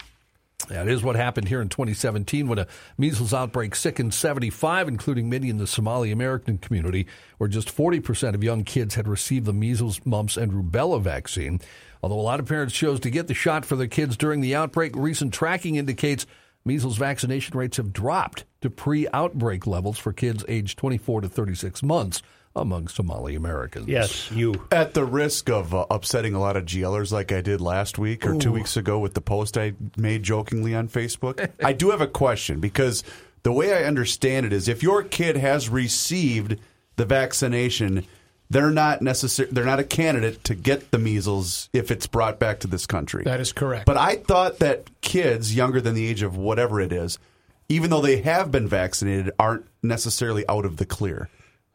That is what happened here in 2017 when a measles outbreak sickened 75, including many in the Somali American community, where just 40% of young kids had received the measles, mumps, and rubella vaccine. Although a lot of parents chose to get the shot for their kids during the outbreak, recent tracking indicates measles vaccination rates have dropped to pre outbreak levels for kids aged 24 to 36 months among Somali Americans. Yes, you. At the risk of uh, upsetting a lot of GLers like I did last week or two weeks ago with the post I made jokingly on Facebook, I do have a question because the way I understand it is if your kid has received the vaccination, they're not necessary. They're not a candidate to get the measles if it's brought back to this country. That is correct. But I thought that kids younger than the age of whatever it is, even though they have been vaccinated, aren't necessarily out of the clear.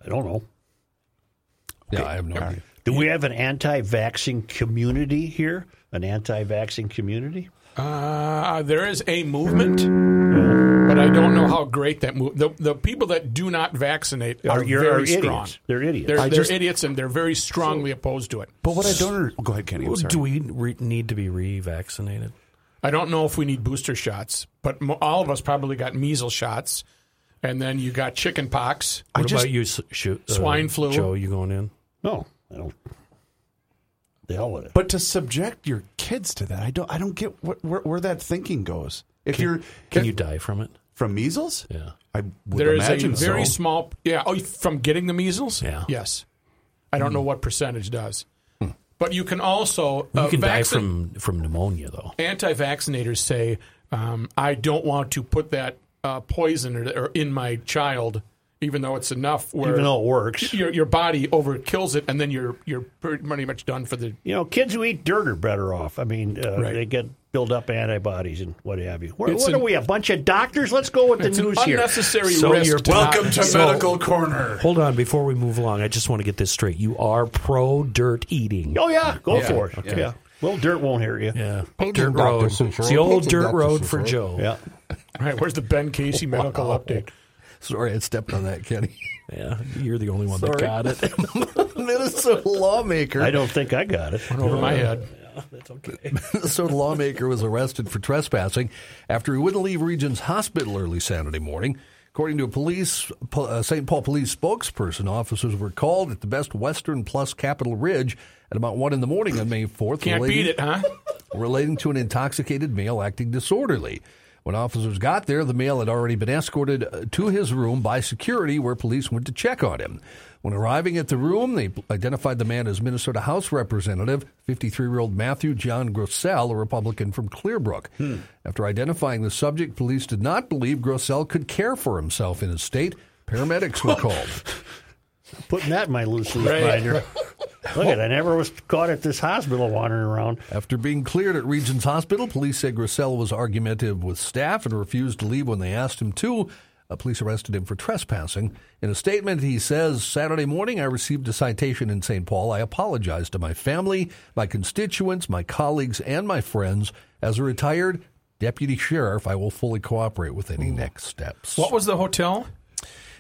I don't know. Yeah, I have no idea. Do we have an anti-vaccine community here? An anti-vaccine community? Uh, there is a movement, but I don't know how great that move. The, the people that do not vaccinate are, Are- you're- very are strong. They're idiots. They're, I they're just- idiots, and they're very strongly opposed to it. But what I don't under- go ahead, Kenny. I'm sorry. Do we re- need to be revaccinated? I don't know if we need booster shots, but mo- all of us probably got measles shots, and then you got chicken pox. What just- about you, S- shoot, uh, Swine flu. Joe? You going in? No, I don't. The hell with it. But to subject your kids to that, I don't. I don't get what, where, where that thinking goes. If you're Can you die from it? from measles, Yeah. I would There is a imagine very so. small, yeah. Oh, from getting the measles, Yeah. yes. I don't know what percentage does, but you can also You uh, can die vaccin- from from pneumonia, though. anti-vaccinators say um, I don't want to put that uh, poison or, or in my child, even though it's enough where Even though it works. *laughs* your your body overkills it, and then you're you're pretty much done for the. You know, kids who eat dirt are better off. I mean, uh, Right. they get build up antibodies and what have you. What, It's what an- are we? A bunch of doctors? Let's go with the It's an news here. unnecessary So risk. you're- to not- Welcome to So- medical corner. Hold on, before we move along, I just want to get this straight. You are pro dirt eating. Oh yeah, go Yeah. for it. Okay. Yeah, little dirt won't hurt you. Yeah, Pager dirt road. It's the old Pager dirt road for Joe. Yeah. Right, where's the Ben Casey *laughs* medical update? Sorry, I stepped on that, Kenny. Yeah, you're the only one that got it. *laughs* Minnesota lawmaker. I don't think I got it. Went over my head. That's okay. *laughs* Minnesota lawmaker was arrested for trespassing after he wouldn't leave Regions hospital early Saturday morning. According to a police uh, St. Paul police spokesperson, officers were called at the Best Western Plus Capitol Ridge at about one in the morning on May fourth, Can't relating, beat it, huh? *laughs* relating to an intoxicated male acting disorderly. When officers got there, the male had already been escorted uh, to his room by security, where police went to check on him. When arriving at the room, they identified the man as Minnesota House Representative, 53 year old Matthew John Grossell, a Republican from Clearbrook. After identifying the subject, police did not believe Grossell could care for himself in his state. Paramedics were *laughs* called. Putting that in my loose leaf Right. binder. *laughs* Look at, I never was caught at this hospital wandering around. After being cleared at Regions Hospital, police said Grossell was argumentative with staff and refused to leave when they asked him to. Uh, police arrested him for trespassing. In a statement, he says, Saturday morning, I received a citation in St. Paul. I apologize to my family, my constituents, my colleagues, and my friends. As a retired deputy sheriff, I will fully cooperate with any next steps. What was the hotel?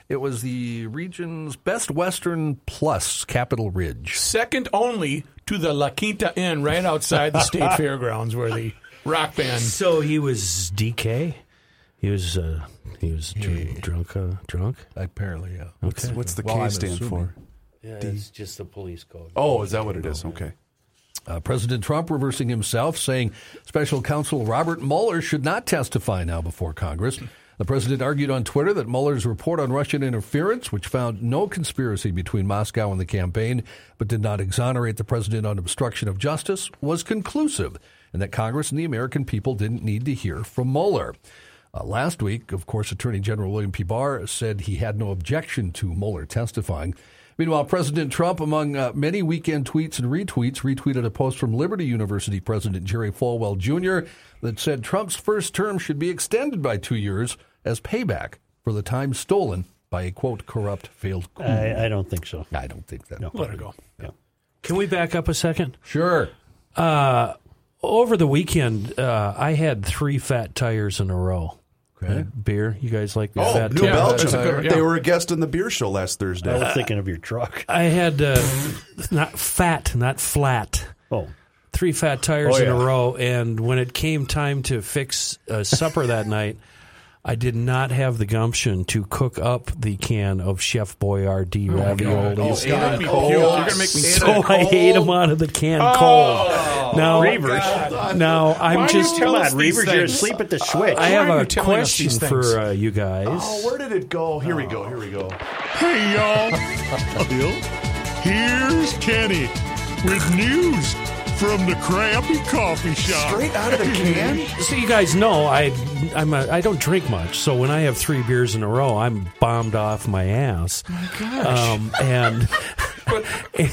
It was the region's Best Western Plus Capitol Ridge. Second only to the La Quinta Inn right outside the state *laughs* fairgrounds where the rock band. So he was DK. He was uh, he was dr- drunk. Uh, drunk. Apparently, yeah. Okay. What's the Well, K I'm stand assuming. for? Yeah, it's just the police code. Oh, is that what it is? Okay. Uh, President Trump reversing himself, saying special counsel Robert Mueller should not testify now before Congress. The president argued on Twitter that Mueller's report on Russian interference, which found no conspiracy between Moscow and the campaign, but did not exonerate the president on obstruction of justice, was conclusive, and that Congress and the American people didn't need to hear from Mueller. Uh, last week, of course, Attorney General William P. Barr said he had no objection to Mueller testifying. Meanwhile, President Trump, among uh, many weekend tweets and retweets, retweeted a post from Liberty University President Jerry Falwell Jr. that said Trump's first term should be extended by two years as payback for the time stolen by a quote corrupt failed coup. I, I don't think so. I don't think that. Let her go. Can we back up a second? Sure. Uh, over the weekend, uh, I had three fat tires in a row. Okay. Uh, beer. You guys like the Oh, fat New tire? Belgium. good- yeah. They were a guest on the beer show last Thursday. I was thinking of your truck. *laughs* I had uh, not fat, not flat. Oh, Three fat tires Oh, in a row, and when it came time to fix uh, supper that *laughs* night, I did not have the gumption to cook up the can of Chef Boyardee raviolis. You're gonna make me puke. You're gonna make me so sick. I ate them out of the can cold. Now, Reavers. now I'm Why just. you tell Come on, these Reavers, you're asleep at the switch. I have a you telling us question for uh, you guys. Oh, where did it go? Here we go. Here we go. Hey, y'all. *laughs* Bill, here's Kenny with news from the Crappy Coffee Shop. Straight out of the can? *laughs* So you guys know I I'm a, I don't drink much. So when I have three beers in a row, I'm bombed off my ass. Oh my gosh. Um, and *laughs* But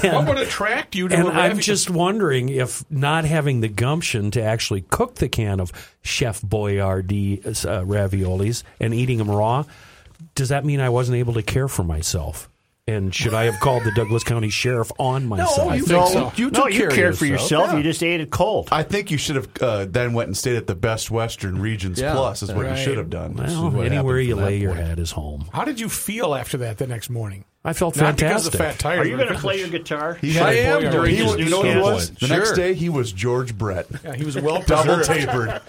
what would attract you to and I'm just wondering if not having the gumption to actually cook the can of Chef Boyardee uh, raviolis and eating them raw, does that mean I wasn't able to care for myself? And should I have called the Douglas County Sheriff on myself? you, think so. you no, took you care of cared for yourself. yourself. You just ate it cold. I think you should have uh, then went and stayed at the Best Western Regions Yeah. Plus is what Right. you should have done. well, anywhere you from that lay your point. head is home. How did you feel after that the next morning? I felt Not because fantastic. of fat tires. Are you going to play your guitar? He I had- am during He his was, you know what he newscast. was? The Sure. next day he was George Brett, Yeah, he was *laughs* well double preserved. tapered.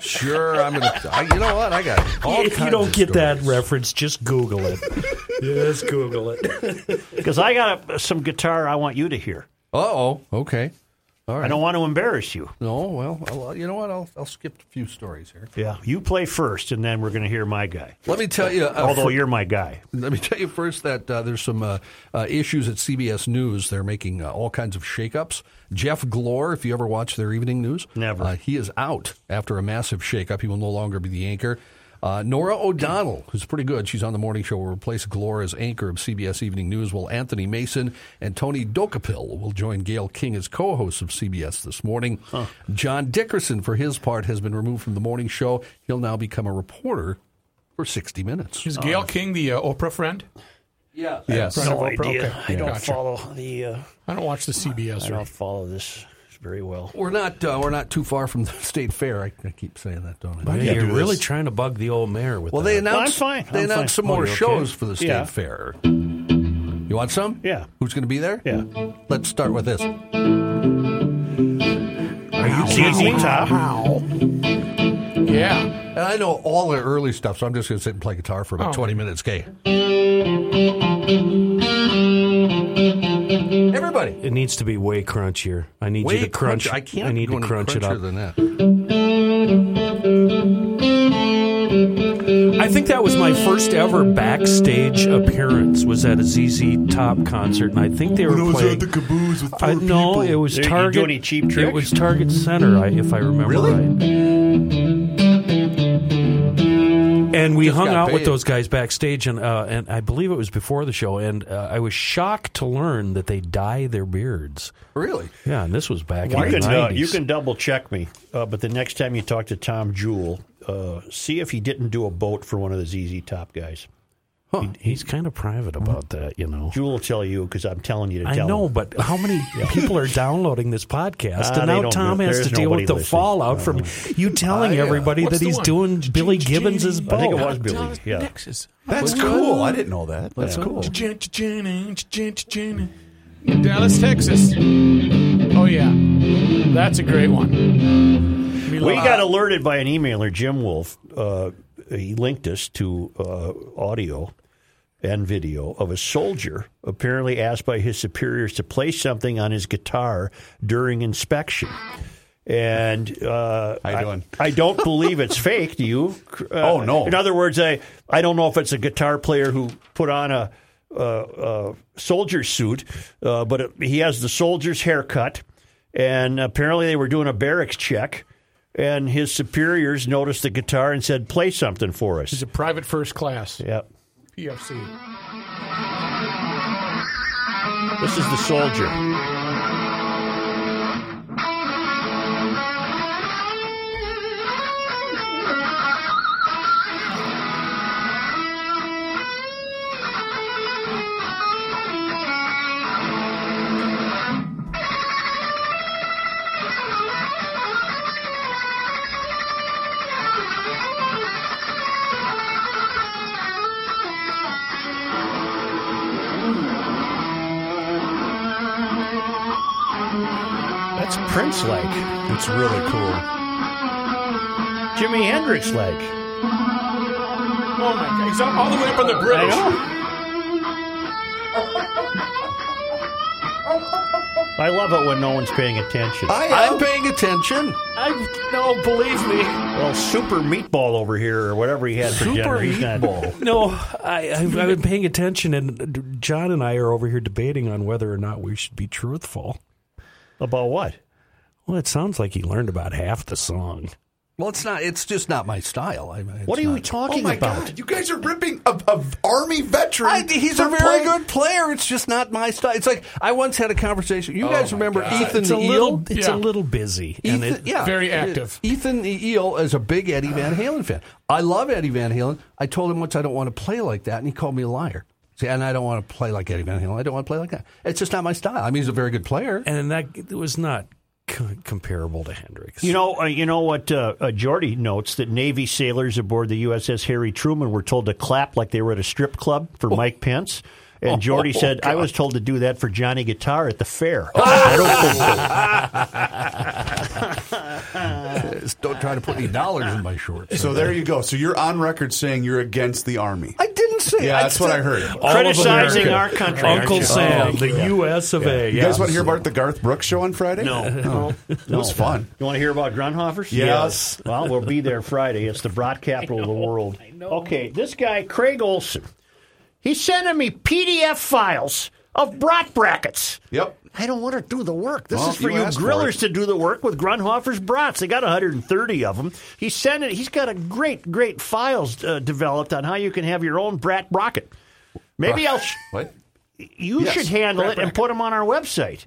Sure, I'm gonna. I, you know what? I got. All if you don't of get that stories. reference, just Google it. *laughs* just Google it. *laughs* Because I got a, some guitar I want you to hear. Uh oh. Okay. All right. I don't want to embarrass you. No. Well, I'll, you know what? I'll I'll skip a few stories here. Yeah, you play first, and then we're going to hear my guy. Let me tell you. Uh, Although fir- you're my guy. Let me tell you first that uh, there's some uh, uh, issues at CBS News. They're making uh, all kinds of shakeups. Jeff Glor, if you ever watch their evening news, Never. Uh, he is out after a massive shakeup. He will no longer be the anchor. Uh, Norah O'Donnell, who's pretty good, she's on the morning show, will replace Glor as anchor of CBS Evening News, while Anthony Mason and Tony Dokoupil will join Gayle King as co-hosts of CBS this morning. John Dickerson, for his part, has been removed from the morning show. He'll now become a reporter for 60 Minutes. Is Gayle King the uh, Oprah friend? Yeah. Yes. Friend of No idea. Okay. I don't Gotcha. follow the. Uh, I don't watch the CBS. I don't follow this very well. We're not uh, we're not too far from the *laughs* state fair. I, I keep saying that, don't I? Yeah, you're do really this. trying to bug the old mayor with Well, that. they announced I'm fine. they I'm announced fine. some Oh, more you okay? shows for the state Yeah. fair. You want some? Yeah. Who's going to be there? Yeah. Let's start with this. Are you ZZ Top? How? Yeah. And I know all the early stuff, so I'm just going to sit and play guitar for about Oh. 20 minutes. Okay. Everybody. It needs to be way crunchier. I need Way you to crunch. crunch. I can't I need go to crunch it up. than that. I think that was my first ever backstage appearance. Was at a ZZ Top concert, and I think they were playing. caboose with I, no, it was Did you do Target. any cheap It was Target Center, I, if I remember Really? right. And we hung got out with those guys backstage, and uh, and I believe it was before the show. And uh, I was shocked to learn that they dye their beards. Really? Yeah, and this was back You in the can, uh, 90s. you can double check me, uh, but the next time you talk to Tom Jewell, uh, see if he didn't do a boat for one of the ZZ Top guys. He- he's kind of private about that, you know. Jewell will tell you because I'm telling you to I tell know, him. but how many *laughs* people are downloading this podcast? Ah, and now Tom has to deal with the listening. fallout from you telling yeah. everybody What's that he's one? doing Billy J- J- Gibbons' J- I think it was Billy. Yeah. Nexus. That's cool. I didn't know that. That's That's cool. Dallas, Texas. Oh yeah, that's a great one. We got alerted by an emailer, Jim Wolf. Uh, he linked us to uh, audio and video of a soldier apparently asked by his superiors to play something on his guitar during inspection. And uh, How you I- I, don't believe it's *laughs* fake. Do you? Uh, Oh, no. In other words, I I don't know if it's a guitar player who put on a, a, a soldier suit, uh, but it, he has the soldier's haircut, and apparently they were doing a barracks check. And his superiors noticed the guitar and said, "Play something for us." He's a private first class. Yep. PFC. This is the soldier. Prince like. It's really cool. Jimi Hendrix like. Oh my God, he's all, all the way up on the bridge. I love it when no one's paying attention. I'm paying attention. I no, believe me. well, Super Meatball over here, or whatever he had for Super dinner. He's not- meatball. No, I, I've, I've been paying attention, and John and I are over here debating on whether or not we should be truthful. About what? Well, it sounds like he learned about half the song. Well, it's not. It's just not my style. I, What are you talking Oh my about? God! You guys are ripping a, a army veteran. I, he's a very playing- good player. It's just not my style. It's like I once had a conversation. You oh guys remember God. Ethan It's the a Eel? little. It's Yeah. a little busy. and Ethan, it, yeah, Very active. Ethan the Eel is a big Eddie Van Halen fan. I love Eddie Van Halen. I told him once I don't want to play like that, and he called me a liar. See, and I don't want to play like Eddie Van Halen. I don't want to play like that. It's just not my style. I mean, he's a very good player. and that it was not c- comparable to Hendrix. You know, uh, you know what? Uh, uh, Jordy notes that Navy sailors aboard the USS Harry Truman were told to clap like they were at a strip club for Mike Pence. And Jordy Oh, said, "I was told to do that for Johnny Guitar at the fair." *laughs* I don't think so. *laughs* *laughs* Just don't try to put any dollars in my shorts. So there you go. So you're on record saying you're against the army. I didn't say. Yeah, that's what I heard. All of Criticizing America. our country, Uncle? Sam, Oh, the yeah. U.S. of A. You guys want to hear about the Garth Brooks show on Friday? No, Oh, it was fun. You want to hear about Grundhofers? Yes. Well, we'll be there Friday. It's the brat capital of the world. Okay, this guy, Craig Olson, he's sending me PDF files of brat brackets. Yep. I don't want to do the work. This Well, is for you you, asked for grillers to do the work with Grundhofer's brats. They got 130 of them. He's it. He's got a great, great files uh, developed on how you can have your own brat rocket. Maybe I'll. Sh- What? you Yes, should handle it and put them on our website.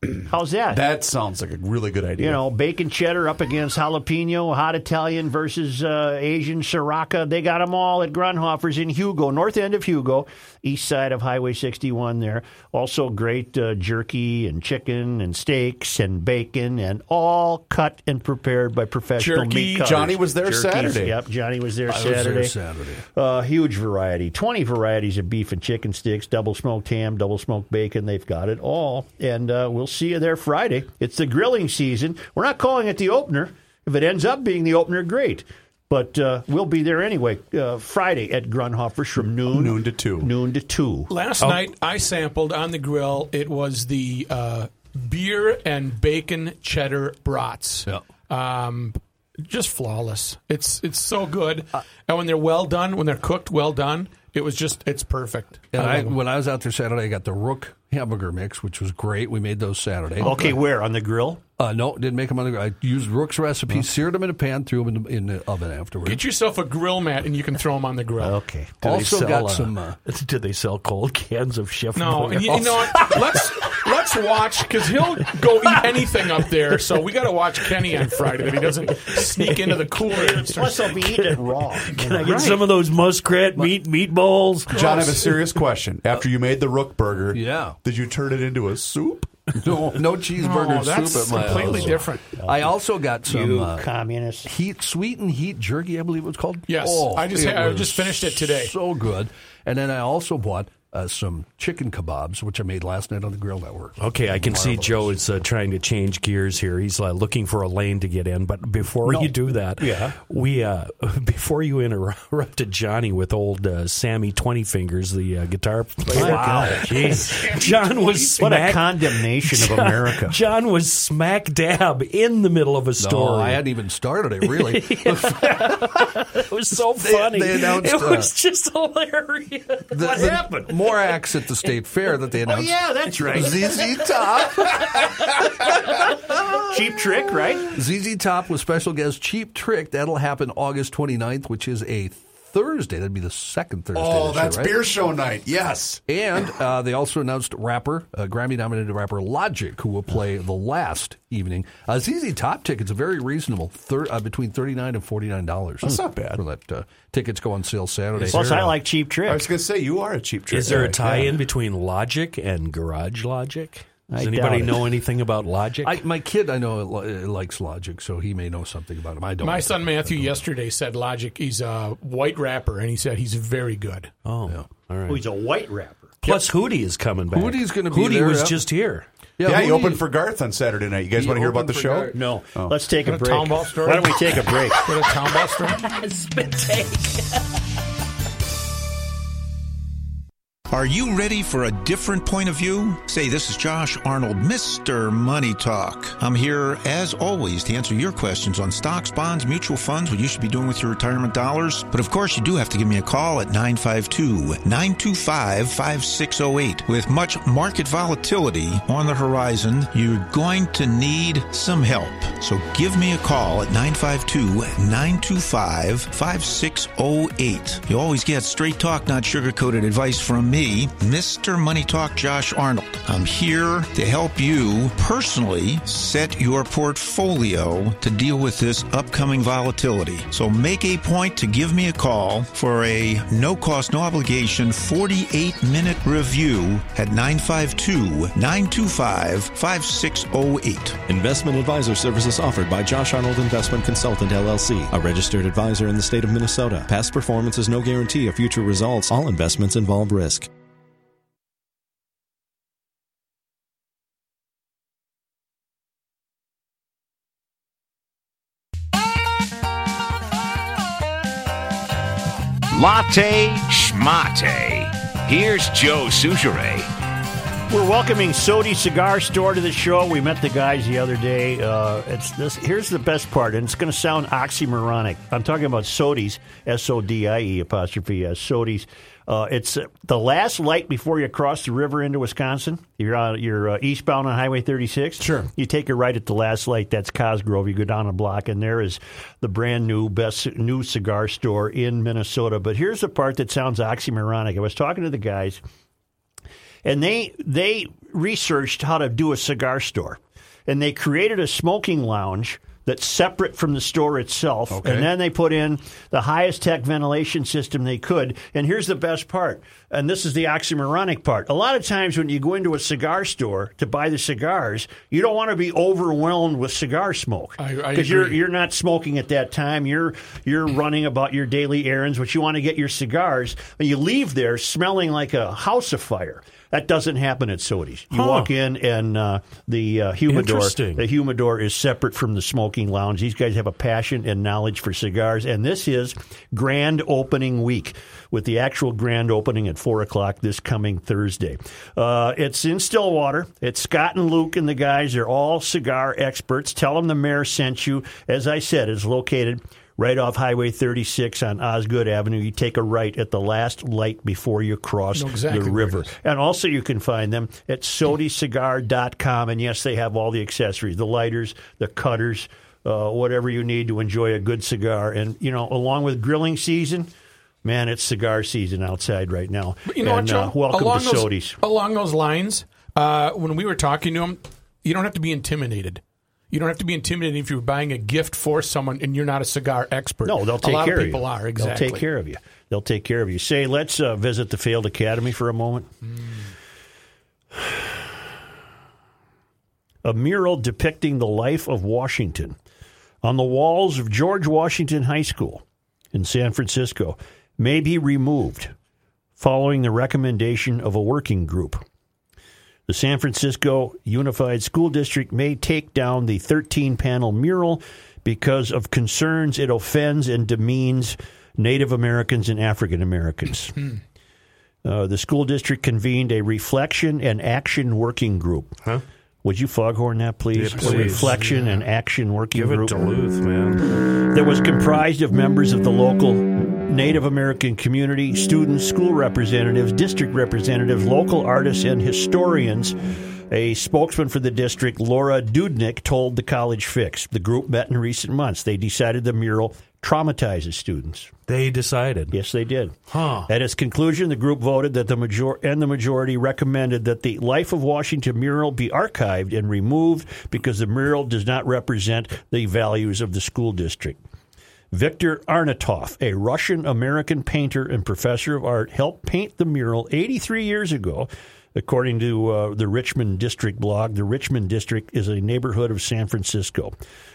*clears throat* How's that? That sounds like a really good idea. You know, bacon cheddar up against jalapeno, hot Italian versus uh, Asian Sriracha. They got them all at Grundhofer's in Hugo, north end of Hugo, east side of Highway 61 there. Also great uh, jerky and chicken and steaks and bacon and all cut and prepared by professional Jerky. meat cutters. Johnny was there Jerkies, Saturday. Yep, Johnny was there I was there Saturday. Saturday. Uh, huge variety. 20 varieties of beef and chicken sticks, double smoked ham, double smoked bacon. They've got it all. And uh, we'll see you there Friday. It's the grilling season. We're not calling it the opener. If it ends up being the opener, great. But uh, we'll be there anyway. Uh, Friday at Grundhofer's from noon, Noon to two. Noon to 2. Last night I sampled on the grill. It was the uh, beer and bacon cheddar brats. Yeah. Um, just flawless. It's it's so good, and when they're well done, when they're cooked well done, it was just it's perfect. And I I, when I was out there Saturday, I got the Rook hamburger mix, which was great. We made those Saturday. Okay, where? On the grill? Uh, no, didn't make them on the. Grill. I used Rook's recipe, seared them in a pan, threw them in the, in the oven afterwards. Get yourself a grill mat and you can throw them on the grill. Okay. Do they also sell, got uh, some. Uh, *laughs* Do they sell cold cans of Chef? No, and you, you know what? Let's *laughs* let's watch because he'll go eat anything up there. So we got to watch Kenny on Friday that he doesn't sneak into the cooler and start Plus, I'll be eating it raw. Can I get some of those muskrat meat meatballs? John, I have a serious question. After you made the Rook burger, Yeah. did you turn it into a soup? no, no cheeseburger Oh, that's soup at my completely house. different. I also got some You uh, communist. heat, sweet and heat jerky. I believe it was called. Yes, Oh, I just it I just finished it today. So good. And then I also bought uh, some chicken kebabs, which I made last night on the grill. That were Okay, I can see marvelous. Joe is uh, trying to change gears here. He's uh, looking for a lane to get in, but before you do that, Yeah. we uh, *laughs* before you interrupted Johnny with old uh, Sammy Twenty Fingers, the uh, guitar player. Wow. *laughs* Jeez. John was What a smack- condemnation of *laughs* America. John was smack dab in the middle of a No, story. I hadn't even started it. Really, it was so They- funny. they announced, it was uh, just hilarious. The- What the happened? More acts at the state *laughs* fair that they oh, announced. Oh, yeah, that's right. *laughs* ZZ Top. *laughs* Cheap trick, right? ZZ Top with special guest Cheap Trick. That'll happen August 29th, which is a Thursday. That'd be the second Thursday. Oh, this year, that's right? beer show night. Yes. And uh, they also announced rapper, uh, Grammy-nominated rapper Logic, who will play the last evening. Uh, ZZ Top tickets are very reasonable, thir- uh, between 39 and forty-nine dollars. That's not bad. For that uh, tickets go on sale Saturday. Plus, I like cheap I was going to say, you are a cheap trick. Is there a tie-in Yeah. between Logic and Garage Logic? Does I anybody know anything about Logic? I, my kid, I know, uh, likes Logic, so he may know something about him. I don't. My son Matthew yesterday said Logic. He's a white rapper, and he said he's very good. oh, all right. Oh, he's a white rapper. Plus, Hootie is coming back. Hootie's gonna be Hootie there, was yeah. just here. Yeah, he opened for Garth on Saturday night. You guys He want to hear about the show? Garth. No. Oh. Let's take a a break. town ball story? Why don't we take a break? Got a town ball story? All Are you ready for a different point of view? Say, this is Josh Arnold, Mr. Money Talk. I'm here, as always, to answer your questions on stocks, bonds, mutual funds, what you should be doing with your retirement dollars. But of course, you do have to give me a call at 952 925 5608. With much market volatility on the horizon, you're going to need some help. So give me a call at 952 925 5608. You always get straight talk, not sugar coated advice from me, Mr. Money Talk Josh Arnold. I'm here to help you personally set your portfolio to deal with this upcoming volatility. So make a point to give me a call for a no cost, no obligation 48 minute review at 952 925 5608. Investment advisor services offered by Josh Arnold Investment Consultant LLC, a registered advisor in the state of Minnesota. Past performance is no guarantee of future results. All investments involve risk. Latte Schmate. Here's Joe Soucheray. We're welcoming Sodie Cigar Store to the show. We met the guys the other day. Uh, it's this. Here's the best part, and it's going to sound oxymoronic. I'm talking about Sodie's, S O D I E apostrophe S. Sodie's. Uh, it's uh, the last light before you cross the river into Wisconsin. You're on, you're uh, eastbound on Highway 36. Sure. You take a right at the last light. That's Cosgrove. You go down a block, and there is the brand new best new cigar store in Minnesota. But here's the part that sounds oxymoronic. I was talking to the guys and they they researched how to do a cigar store, and they created a smoking lounge that's separate from the store itself, Okay. and then they put in the highest tech ventilation system they could. And here's the best part, and this is the oxymoronic part. A lot of times when you go into a cigar store to buy the cigars, you don't want to be overwhelmed with cigar smoke I you're you're not smoking at that time. You're you're running about your daily errands, but you want to get your cigars, and you leave there smelling like a house of fire. That doesn't happen at Sodie's. You Huh. walk in, and uh, the uh, humidor the humidor is separate from the smoking lounge. These guys have a passion and knowledge for cigars, and this is grand opening week with the actual grand opening at four o'clock this coming Thursday. Uh, it's in Stillwater. It's Scott and Luke and the guys. They're all cigar experts. Tell them the mayor sent you. As I said, it's located right off Highway 36 on Osgood Avenue. You take a right at the last light before you cross Know exactly the river. And also, you can find them at sodicigar.com. And yes, they have all the accessories the lighters, the cutters, uh, whatever you need to enjoy a good cigar. And, you know, along with grilling season, man, it's cigar season outside right now. But you know and, what, Joe? uh, welcome along to those, Sodie's. Along those lines, uh, when we were talking to him, you don't have to be intimidated. You don't have to be intimidated if you're buying a gift for someone and you're not a cigar expert. No, they'll take a lot care of of people you. are exactly. They'll take care of you. They'll take care of you. Say, let's uh, visit the failed academy for a moment. A mural depicting the life of Washington on the walls of George Washington High School in San Francisco may be removed following the recommendation of a working group. The San Francisco Unified School District may take down the 13 panel mural because of concerns it offends and demeans Native Americans and African Americans. Uh, the school district convened a reflection and action working group. Huh? Would you foghorn that, please? Yeah, A please. reflection and action working Give it group Duluth, man. that was comprised of members of the local Native American community, students, school representatives, district representatives, local artists, and historians. A spokesman for the district, Laura Dudnick, told the College Fix. The group met in recent months. They decided the mural traumatizes students. They decided. Yes, they did. Huh. At its conclusion, the group voted that the major and the majority recommended that the Life of Washington mural be archived and removed because the mural does not represent the values of the school district. Victor Arnautoff, a Russian American painter and professor of art, helped paint the mural 83 years ago. According to uh, the Richmond District blog, the Richmond District is a neighborhood of San Francisco.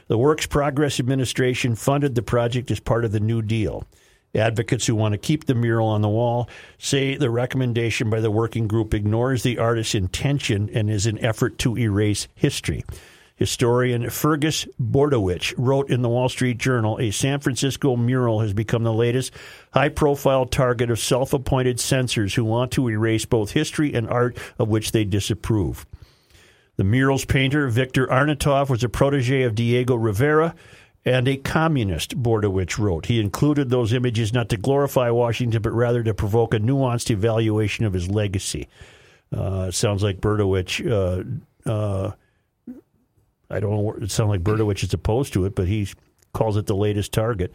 The Works Progress Administration funded the project as part of the New Deal. Advocates who want to keep the mural on the wall say the recommendation by the working group ignores the artist's intention and is an effort to erase history. Historian Fergus Bordewich wrote in the Wall Street Journal a San Francisco mural has become the latest high profile target of self appointed censors who want to erase both history and art of which they disapprove. The mural's painter, Victor Arnautoff, was a protege of Diego Rivera and a communist, Bordewich wrote. He included those images not to glorify Washington, but rather to provoke a nuanced evaluation of his legacy. Uh, sounds like Bordewich. Uh, uh, I don't know. It sounds like Bordewich is opposed to it, but he calls it the latest target.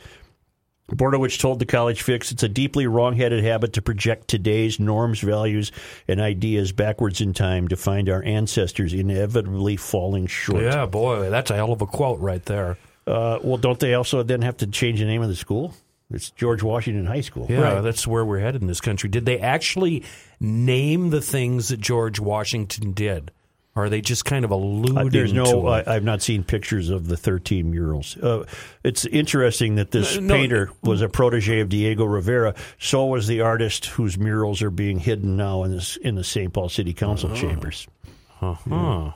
Bordewich told the College Fix it's a deeply wrong-headed habit to project today's norms, values, and ideas backwards in time to find our ancestors inevitably falling short. Yeah, boy, that's a hell of a quote right there. Uh, well, don't they also then have to change the name of the school? It's George Washington High School. Yeah, that's where we're headed in this country. Did they actually name the things that George Washington did? Are they just kind of alluding Uh, there's to no. I, I've not seen pictures of the 13 murals. Uh, it's interesting that this No, no. painter was a protege of Diego Rivera. So was the artist whose murals are being hidden now in this in the St. Paul City Council chambers. Uh-huh.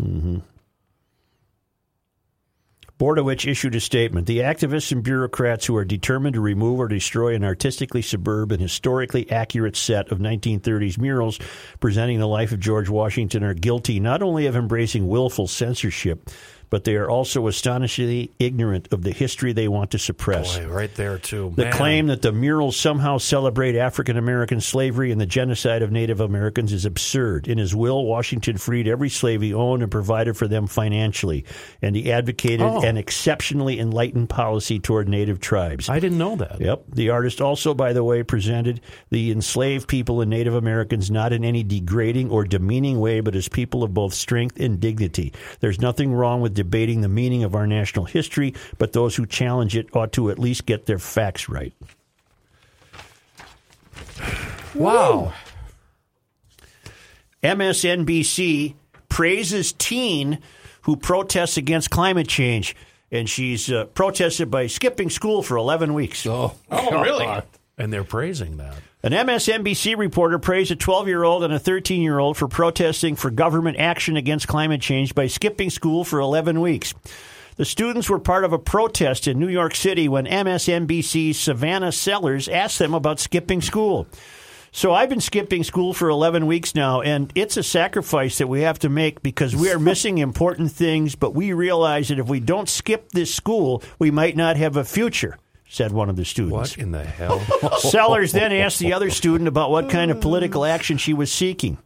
Bordewich issued a statement. The activists and bureaucrats who are determined to remove or destroy an artistically superb and historically accurate set of 1930s murals presenting the life of George Washington are guilty not only of embracing willful censorship, but they are also astonishingly ignorant of the history they want to suppress. Boy, right there, too. The Man. claim that the murals somehow celebrate African American slavery and the genocide of Native Americans is absurd. In his will, Washington freed every slave he owned and provided for them financially, and he advocated Oh. an exceptionally enlightened policy toward Native tribes. I didn't know that. Yep. The artist also, by the way, presented the enslaved people and Native Americans not in any degrading or demeaning way, but as people of both strength and dignity. There's nothing wrong with debating the meaning of our national history, but those who challenge it ought to at least get their facts right. Wow. MSNBC praises teen who protests against climate change, and she's uh, protested by skipping school for 11 weeks. Oh, Oh, really? And they're praising that. An MSNBC reporter praised a 12 year old and a 13 year old for protesting for government action against climate change by skipping school for 11 weeks. The students were part of a protest in New York City when MSNBC's Savannah Sellers asked them about skipping school. So I've been skipping school for 11 weeks now, and it's a sacrifice that we have to make because we are *laughs* missing important things, but we realize that if we don't skip this school, we might not have a future, said one of the students. What in the hell? *laughs* Sellers then asked the other student about what kind of political action she was seeking.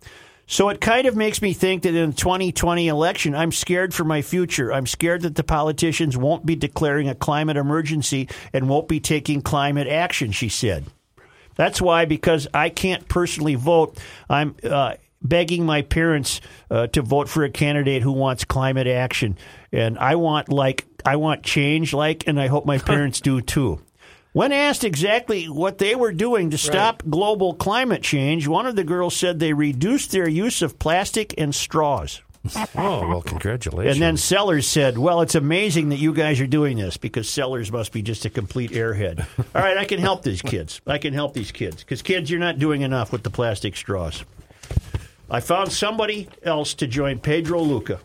So it kind of makes me think that in the 2020 election, I'm scared for my future. I'm scared that the politicians won't be declaring a climate emergency and won't be taking climate action, she said. That's why, because I can't personally vote, I'm uh, begging my parents uh, to vote for a candidate who wants climate action, and I want like I want change, like, and I hope my *laughs* parents do too. When asked exactly what they were doing to stop global climate change, one of the girls said they reduced their use of plastic and straws. *laughs* Oh, well, congratulations. And then Sellers said, Well, it's amazing that you guys are doing this because Sellers must be just a complete airhead. *laughs* All right, I can help these kids. I can help these kids because, kids, you're not doing enough with the plastic straws. I found somebody else to join Pedro Luca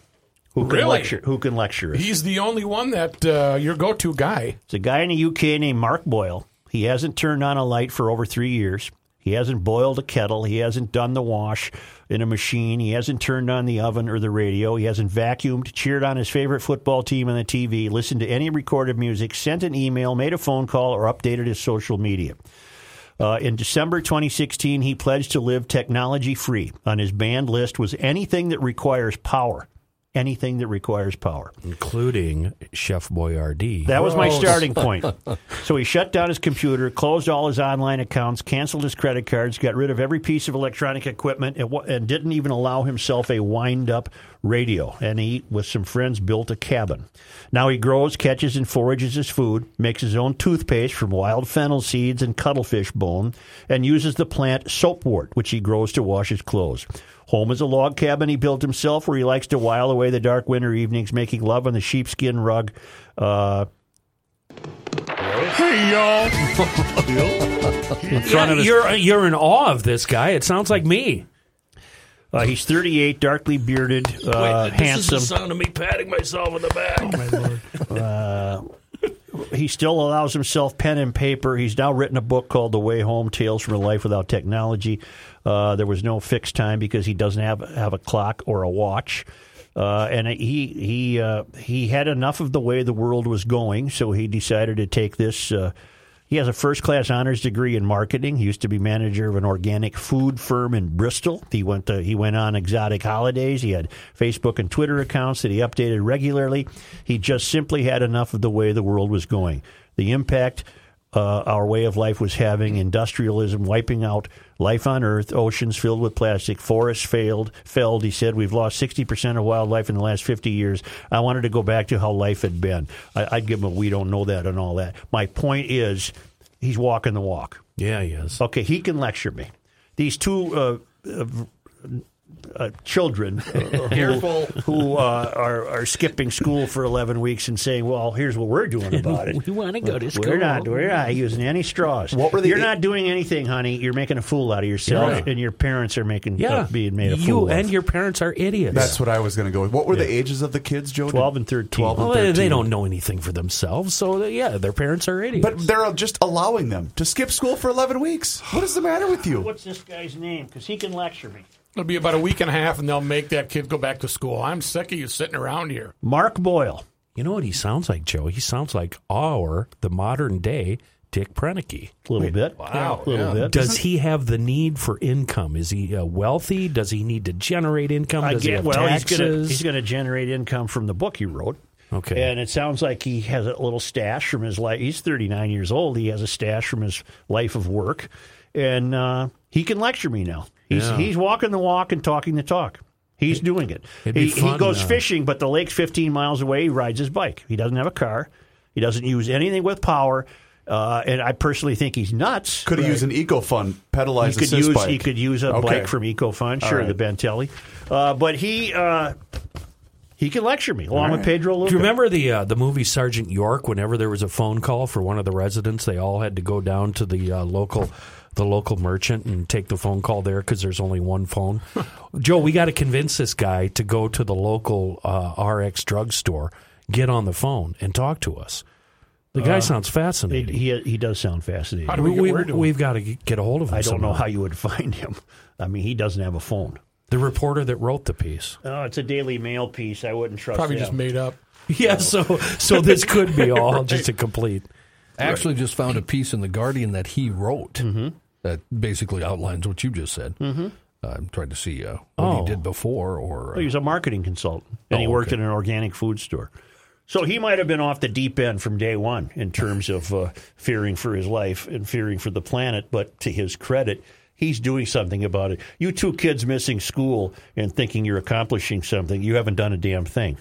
who can Really? lecture. Who can lecture us. He's the only one that uh, your go-to guy. It's a guy in the UK named Mark Boyle. He hasn't turned on a light for over three years. He hasn't boiled a kettle. He hasn't done the wash in a machine. He hasn't turned on the oven or the radio. He hasn't vacuumed, cheered on his favorite football team on the TV, listened to any recorded music, sent an email, made a phone call, or updated his social media. Uh, in December 2016, he pledged to live technology free. On his banned list was anything that requires power. Anything that requires power. including Chef Boyardee. That was my starting point. *laughs* So he shut down his computer, closed all his online accounts, canceled his credit cards, got rid of every piece of electronic equipment, and, and didn't even allow himself a wind up radio. And he, with some friends, built a cabin. Now he grows, catches, and forages his food, makes his own toothpaste from wild fennel seeds and cuttlefish bone, and uses the plant soapwort, which he grows to wash his clothes. Home is a log cabin he built himself where he likes to while away the dark winter evenings making love on the sheepskin rug. Uh, *laughs* in front Yeah, of his you're you're in awe of this guy. It sounds like me. Uh, he's 38, darkly bearded, uh, handsome. sound of me patting myself on the back. Oh, my lord. he still allows himself pen and paper. He's now written a book called The Way Home: Tales from a Life Without Technology. Uh, there was no fixed time because he doesn't have have a clock or a watch. Uh, and he he uh, he had enough of the way the world was going, so he decided to take this. He has a first class honors degree in marketing. He used to be manager of an organic food firm in Bristol. He went to, he went on exotic holidays. He had Facebook and Twitter accounts that he updated regularly. He just simply had enough of the way the world was going. The impact uh, our way of life was having, industrialism wiping out life on Earth, oceans filled with plastic, forests failed, felled. He said, We've lost 60% of wildlife in the last 50 years. I wanted to go back to how life had been. I, I'd give him a we don't know that and all that. My point is, he's walking the walk. Yeah, he is. Okay, he can lecture me. These two uh, uh, uh, children *laughs* who, who uh, are, are skipping school for 11 weeks and saying, well, here's what we're doing about it. *laughs* We wanna go to We're school." not, we're not using any straws. What were the You're not doing anything, honey. You're making a fool out of yourself, Yeah. and your parents are making Yeah, uh, being made a you fool and of. your parents are idiots. That's what I was going to go with. What were the ages of the kids, Joe? 12 and 13. 12 and well, they- 13. they don't know anything for themselves, so they- yeah, their parents are idiots. But they're just allowing them to skip school for 11 weeks. What is the matter with you? What's this guy's name? Because he can lecture me. It'll be about a week and a half, and they'll make that kid go back to school. I'm sick of you sitting around here. Mark Boyle. you know what he sounds like, Joe? He sounds like our the modern day Dick Proenneke. A little bit. Wow, A little yeah. bit. Does he have the need for income? Is he uh, wealthy? Does he need to generate income? I Does he get, have well, he's going to generate income from the book he wrote. Okay. And it sounds like he has a little stash from his life. He's 39 years old. He has a stash from his life of work. And uh, he can lecture me now. He's, Yeah. he's walking the walk and talking the talk. He's doing it. it'd He, he goes uh, fishing, but the lake's 15 miles away. He rides his bike. He doesn't have a car. He doesn't use anything with power. Uh, and I personally think he's nuts. Could have used an eco fund, pedalize He could assist use bike. he could use a Okay. bike from EcoFun, sure, right. the Bintelli, uh, but he uh, he can lecture me along with Pedro Luca. Do you remember the uh, the movie Sergeant York? Whenever there was a phone call for one of the residents, they all had to go down to the uh, local the local merchant and take the phone call there because there's only one phone. *laughs* Joe, we got to convince this guy to go to the local uh, RX drugstore, get on the phone, and talk to us. The guy sounds He, fascinating. he he does sound fascinating. How do we get word to him? have got to get a hold of him. I don't know how you would *laughs* find him. I mean, he doesn't have a phone. The reporter that wrote the piece. Oh, it's a Daily Mail piece. I wouldn't trust. Probably him. just made up. *laughs* Yeah, so so this could be all just a complete. I actually, just found a piece in the Guardian that he wrote Mm-hmm. that basically outlines what you just said. Mm-hmm. I'm trying to see uh, what Oh. he did before, or Well, he was a marketing consultant, and he Oh, worked okay. in an organic food store. So he might have been off the deep end from day one in terms of uh, fearing for his life and fearing for the planet. But to his credit, he's doing something about it. You two kids missing school and thinking you're accomplishing something, you haven't done a damn thing.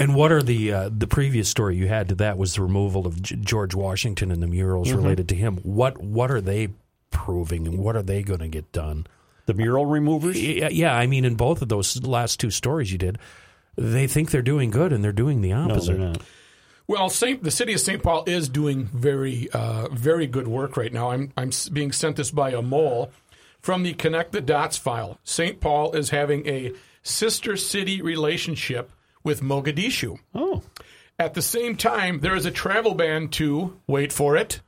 And what are the uh, the previous story you had to that was the removal of G- George Washington and the murals Mm-hmm. related to him. What what are they proving and what are they going to get done? The mural removers? Yeah, yeah, I mean, in both of those last two stories you did, they think they're doing good and they're doing the opposite. they're. Well, Saint, the city of St. Paul is doing very, uh, very good work right now. I'm, I'm being sent this by a mole from the Connect the Dots file. St. Paul is having a sister city relationship with Mogadishu. Oh, At the same time, there is a travel ban to, wait for it,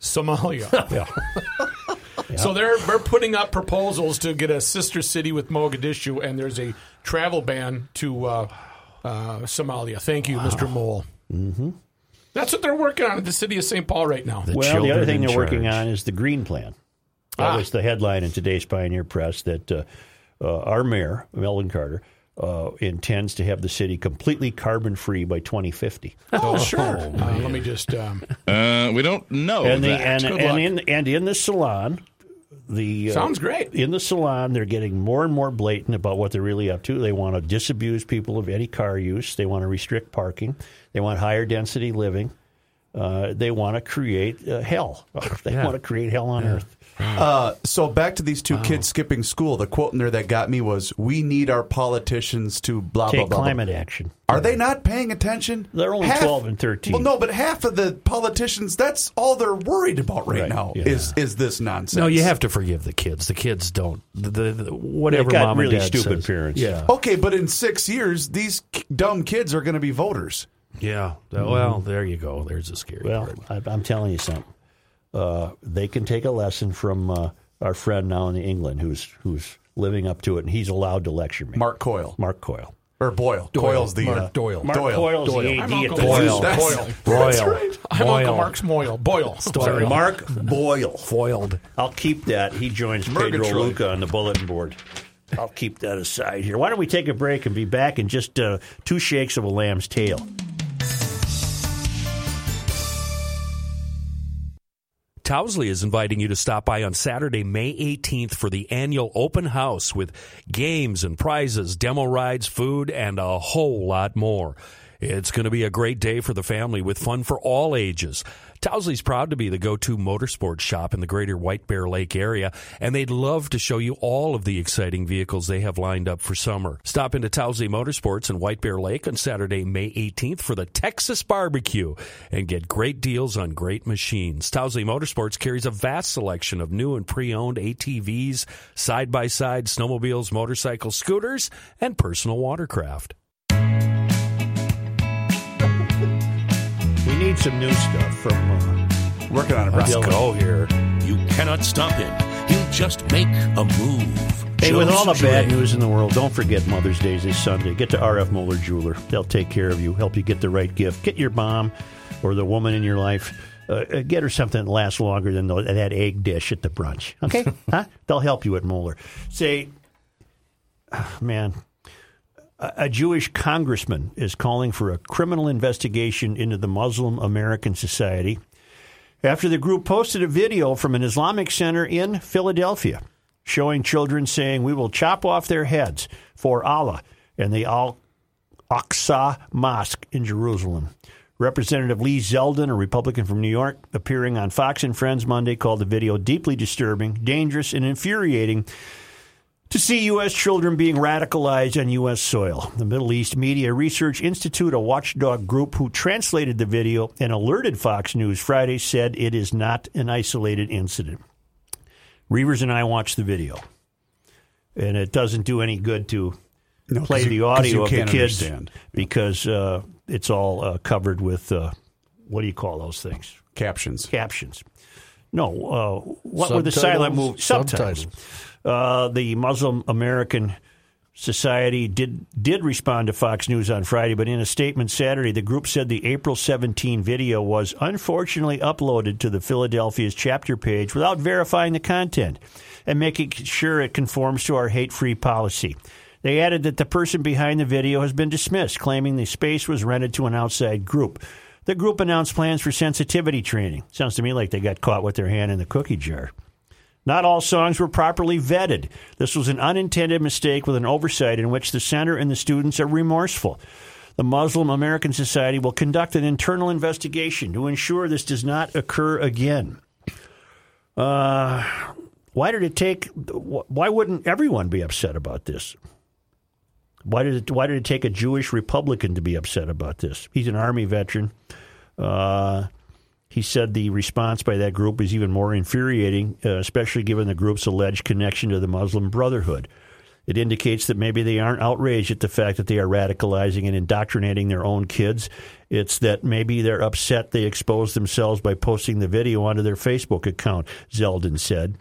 Somalia. *laughs* *laughs* So they're, they're putting up proposals to get a sister city with Mogadishu, and there's a travel ban to uh, uh, Somalia. Thank you, Mr. Mole. Mm-hmm. That's what they're working on at the city of St. Paul right now. The well, the other thing they're working on is the Green Plan. That Ah. was the headline in today's Pioneer Press that uh, uh, our mayor, Melvin Carter, uh, intends to have the city completely carbon free by 2050. Oh, sure. Uh, let me just. Um, Uh, we don't know and, the, that. and, and in and in the salon, the uh, Sounds great. In the salon, they're getting more and more blatant about what they're really up to. They want to disabuse people of any car use. They want to restrict parking. They want higher density living. Uh, they want to create uh, hell. *laughs* they Yeah. want to create hell on earth. Uh, so back to these two kids skipping school. The quote in there that got me was, "We need our politicians to blah blah Take blah." blah." climate action. Are they not paying attention? They're only 12 and 13. Well, no, but half of the politicians—that's all they're worried about right, Right, now yeah. is is this nonsense. No, you have to forgive the kids. The kids don't. The, the, the- whatever They got mom really and dad stupid says. parents. Yeah, Okay, but in six years, these k- dumb kids are going to be voters. yeah. Well, there you go. There's a scary Well, part. I, I'm telling you something. Uh, they can take a lesson from uh, our friend now in England, who's who's living up to it, and he's allowed to lecture me. Mark Coyle Mark Coyle. or Boyle. Coyle's the Mark uh, Doyle. Mark Doyle. Coyle's Doyle. the AD I'm at Uncle the Boyle. That's- Boyle. Boyle. I'm Boyle. Uncle Mark's Moyle. Boyle. Sorry, Mark Boyle. Foiled. *laughs* I'll keep that. He joins Pedro Luca on the bulletin board. I'll keep that aside here. Why don't we take a break and be back in just uh, two shakes of a lamb's tail? Towsley is inviting you to stop by on Saturday, May 18th for the annual open house with games and prizes, demo rides, food, and a whole lot more. It's going to be a great day for the family with fun for all ages. Towsley's proud to be the go-to motorsports shop in the greater White Bear Lake area, and they'd love to show you all of the exciting vehicles they have lined up for summer. Stop into Towsley Motorsports in White Bear Lake on Saturday, May 18th for the Texas Barbecue and get great deals on great machines. Towsley Motorsports carries a vast selection of new and pre-owned ATVs, side-by-side snowmobiles, motorcycles, scooters, and personal watercraft. Need some new stuff from. Uh, Working on it, Let's go here. You cannot stop him. He'll just make a move. Hey, with all the bad news in the world, don't forget Mother's Day is this Sunday. Get to RF Moeller Jeweler. They'll take care of you, help you get the right gift. Get your mom or the woman in your life, uh, uh, get her something that lasts longer than the, that egg dish at the brunch. Okay? *laughs* huh? They'll help you at Moeller. Say, *sighs* man, a, Jewish congressman is calling for a criminal investigation into the Muslim American Society after the group posted a video from an Islamic center in Philadelphia showing children saying, We will chop off their heads for Allah and the Al Aqsa Mosque in Jerusalem. Representative Lee Zeldin, a Republican from New York, appearing on Fox and Friends Monday, called the video deeply disturbing, dangerous, and infuriating to see U.S. children being radicalized on U.S. soil. The Middle East Media Research Institute, a watchdog group who translated the video and alerted Fox News Friday, said it is not an isolated incident. Reeves and I watched the video, and it doesn't do any good to No, play the audio of the kids understand. because uh, it's all uh, covered with uh, what do you call those things? Captions. Captions. No, uh, what were the silent movies? Subtitles. Subtitles. Uh, the Muslim American Society did did respond to Fox News on Friday, but in a statement Saturday, the group said the April 17 video was unfortunately uploaded to the Philadelphia's chapter page without verifying the content and making sure it conforms to our hate-free policy. They added that the person behind the video has been dismissed, claiming the space was rented to an outside group. The group announced plans for sensitivity training. Sounds to me like they got caught with their hand in the cookie jar. Not all songs were properly vetted. This was an unintended mistake with an oversight in which the center and the students are remorseful. The Muslim American Society will conduct an internal investigation to ensure this does not occur again. Uh, why did it take? Why wouldn't everyone be upset about this? Why did it? Why did it take a Jewish Republican to be upset about this? He's an Army veteran. Uh, he said the response by that group is even more infuriating, uh, especially given the group's alleged connection to the Muslim Brotherhood. It indicates that maybe they aren't outraged at the fact that they are radicalizing and indoctrinating their own kids. It's that maybe they're upset they exposed themselves by posting the video onto their Facebook account, Zeldin said.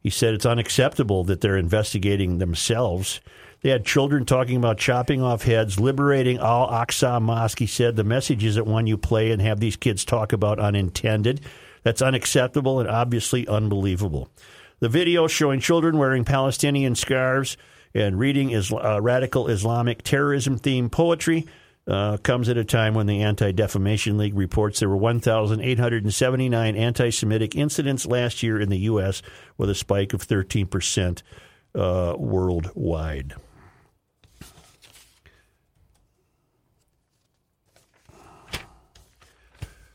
He said it's unacceptable that they're investigating themselves. They had children talking about chopping off heads, liberating Al Aqsa Mosque. He said the message isn't one you play and have these kids talk about unintended. That's unacceptable and obviously unbelievable. The video showing children wearing Palestinian scarves and reading is, uh, radical Islamic terrorism themed poetry uh, comes at a time when the Anti Defamation League reports there were 1,879 anti Semitic incidents last year in the U.S., with a spike of 13% uh, worldwide.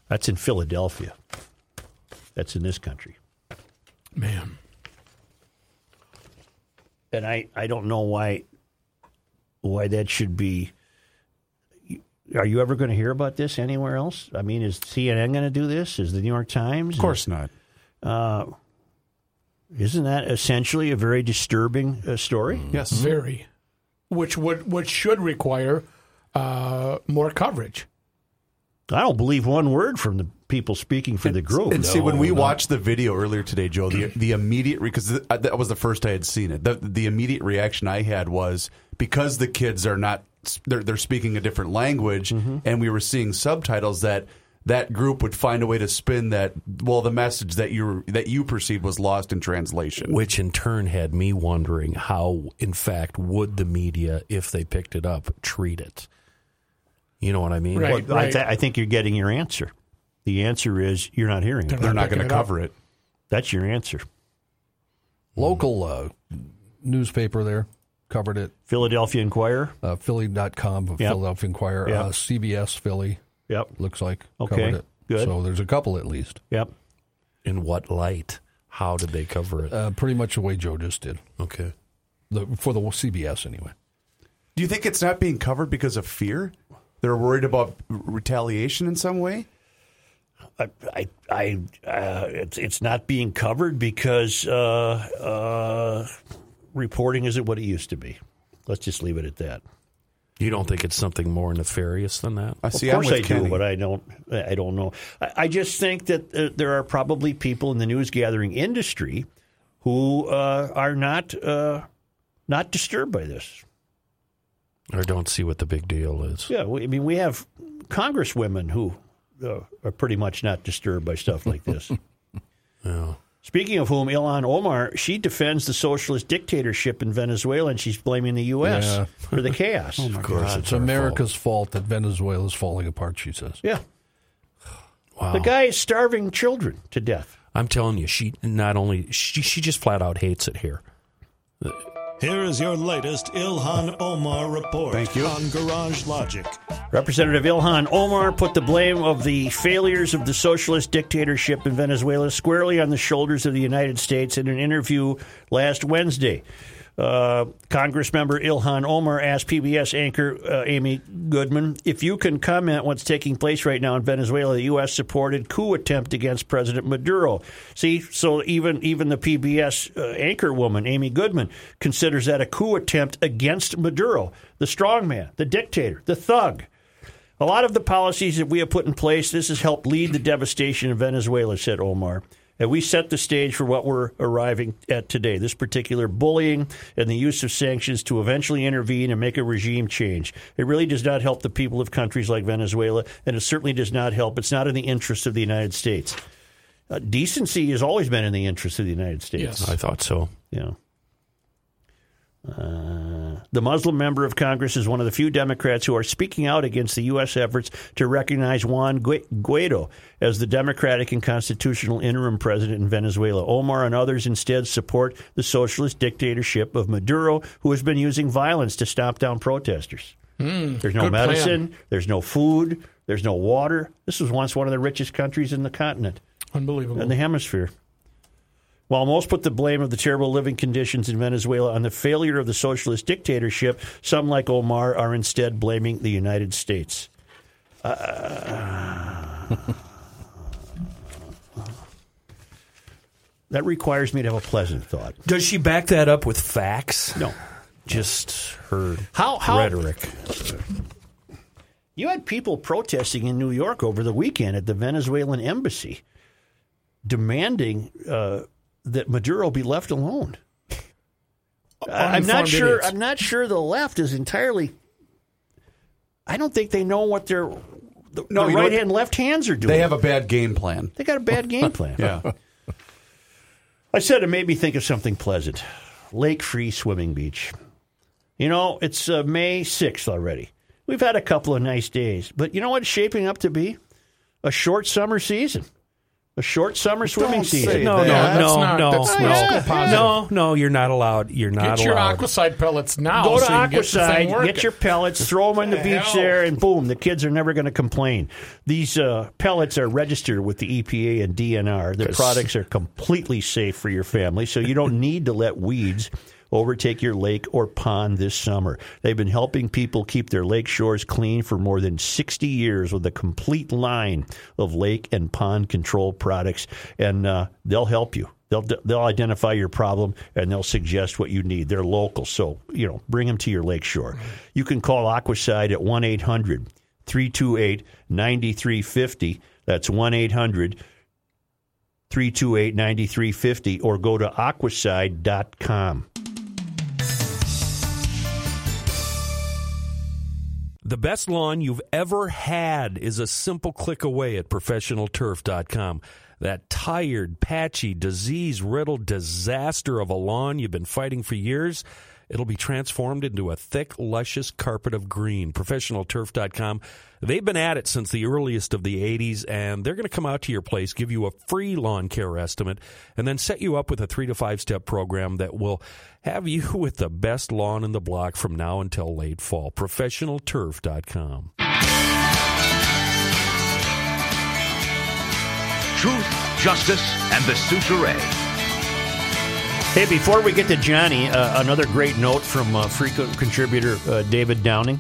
That's in Philadelphia. That's in this country. Man. And I, I don't know why why that should be. Are you ever going to hear about this anywhere else? I mean, is CNN going to do this? Is the New York Times? Of course not. Uh, isn't that essentially a very disturbing uh, story? Yes. Very. Which would which should require uh, more coverage. I don't believe one word from the people speaking for the group. And see, when we watched the video earlier today, Joe, the the immediate because th- uh, that was the first I had seen it. The, the immediate reaction I had was because the kids are not they're they're speaking a different language, mm-hmm. and we were seeing subtitles that that group would find a way to spin that well the message that you that you perceived was lost in translation. Which in turn had me wondering how, in fact, would the media, if they picked it up, treat it? You know what I mean? Right. Well, I, th- I think you're getting your answer. The answer is you're not hearing it. They're not picking going to it up. cover it. That's your answer. Local uh, newspaper there covered it. Philadelphia Inquirer. Uh, Philly.com of Yep. Philadelphia Inquirer. Yep. Uh, CBS Philly Yep. looks like Okay, covered it. good. So there's a couple at least. Yep. In what light? How did they cover it? Uh, pretty much the way Joe just did. okay. The, for the CBS anyway. Do you think it's not being covered because of fear? They're worried about retaliation in some way. I, I, I uh, it's it's not being covered because uh, uh, reporting isn't what it used to be. Let's just leave it at that. You don't think it's something more nefarious than that? I see. of I'm course with I Kenny. do, but I don't. I don't know. I, I just think that uh, there are probably people in the news gathering industry who uh, are not uh, not disturbed by this. Or don't see what the big deal is? Yeah, we, I mean, we have congresswomen who uh, are pretty much not disturbed by stuff like this. *laughs* Yeah. Speaking of whom, Ilhan Omar, she defends the socialist dictatorship in Venezuela, and she's blaming the U.S. Yeah. for the chaos. *laughs* Of course, it's America's fault. that Venezuela is falling apart. She says. Yeah, Wow. the guy is starving children to death. I'm telling you, she not only she she just flat out hates it here. Here is your latest Ilhan Omar report Thank you. on Garage Logic. Representative Ilhan Omar put the blame of the failures of the socialist dictatorship in Venezuela squarely on the shoulders of the United States in an interview last Wednesday. Uh, Congress member Ilhan Omar asked PBS anchor uh, Amy Goodman if you can comment what's taking place right now in Venezuela. The U.S. supported coup attempt against President Maduro. See, so even even the PBS uh, anchor woman Amy Goodman considers that a coup attempt against Maduro, the strongman, the dictator, the thug. A lot of the policies that we have put in place, this has helped lead the devastation in Venezuela, said Omar. And we set the stage for what we're arriving at today this particular bullying and the use of sanctions to eventually intervene and make a regime change. It really does not help the people of countries like Venezuela, and it certainly does not help. It's not in the interest of the United States. Uh, decency has always been in the interest of the United States. Yes. I thought so. Yeah. Uh, the Muslim member of Congress is one of the few Democrats who are speaking out against the U.S. efforts to recognize Juan Guaido as the democratic and constitutional interim president in Venezuela. Omar and others instead support the socialist dictatorship of Maduro, who has been using violence to stomp down protesters. there's no good plan. medicine, there's no food, there's no water. This was once one of the richest countries in the continent Unbelievable. in the hemisphere. While most put the blame of the terrible living conditions in Venezuela on the failure of the socialist dictatorship, some, like Omar, are instead blaming the United States. Uh, that requires me to have a pleasant thought. Does she back that up with facts? No. Just her How- how- rhetoric. You had people protesting in New York over the weekend at the Venezuelan embassy, demanding uh, that Maduro be left alone. I'm not sure. idiots. I'm not sure the left is entirely. I don't think they know what their the, No, the right what? hand left hands are doing. They have a bad game plan. They got a bad *laughs* game plan. Yeah. *laughs* I said it made me think of something pleasant. Lake Free Swimming Beach. You know, it's uh, May 6th already. We've had a couple of nice days, but you know what it's shaping up to be? A short summer season. A short summer swimming Don't season. say No, that. no, that's no, not- no, that's no, not no, no. You're not allowed. You're not Get your allowed. Aquacide pellets now. Go to so you can get Aquacide, get your pellets, throw them in the The beach hell? there, and boom, the kids are never going to complain. These uh, pellets are registered with the EPA and DNR. The products are completely safe for your family, so you don't need to let weeds overtake your lake or pond this summer. They've been helping people keep their lake shores clean for more than 60 years with a complete line of lake and pond control products, and uh, they'll help you. They'll they'll identify your problem and they'll suggest what you need. They're local, so you know bring them to your lakeshore. You can call Aquacide at one 800 328 9350 That's one 800 328 9350 or go to aquacide.com. The best lawn you've ever had is a simple click away at professionalturf.com. That tired, patchy, disease riddled disaster of a lawn you've been fighting for years, it'll be transformed into a thick, luscious carpet of green. Professionalturf.com. They've been at it since the earliest of the 80s, and they're going to come out to your place, give you a free lawn care estimate, and then set you up with a three to five step program that will have you *laughs* with the best lawn in the block from now until late fall. Professionalturf.com. Truth, justice, and the suture. Hey, before we get to Johnny, uh, another great note from uh, frequent contributor uh, David Downing.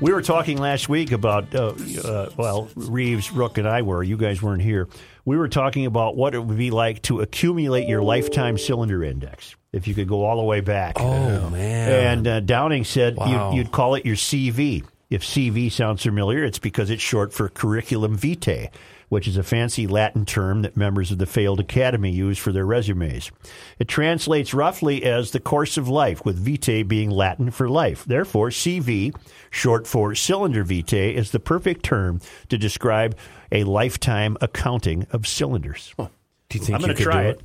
We were talking last week about, uh, uh, well, Reeves, Rook, and I were. You guys weren't here. We were talking about what it would be like to accumulate your lifetime cylinder index if you could go all the way back. Oh, man. And uh, Downing said Wow. you'd, you'd call it your CV. If CV sounds familiar, it's because it's short for curriculum vitae, which is a fancy Latin term that members of the failed academy use for their resumes. It translates roughly as the course of life, with vitae being Latin for life. Therefore, CV, short for cylinder vitae, is the perfect term to describe a lifetime accounting of cylinders. Do you think I'm you going to could try do it.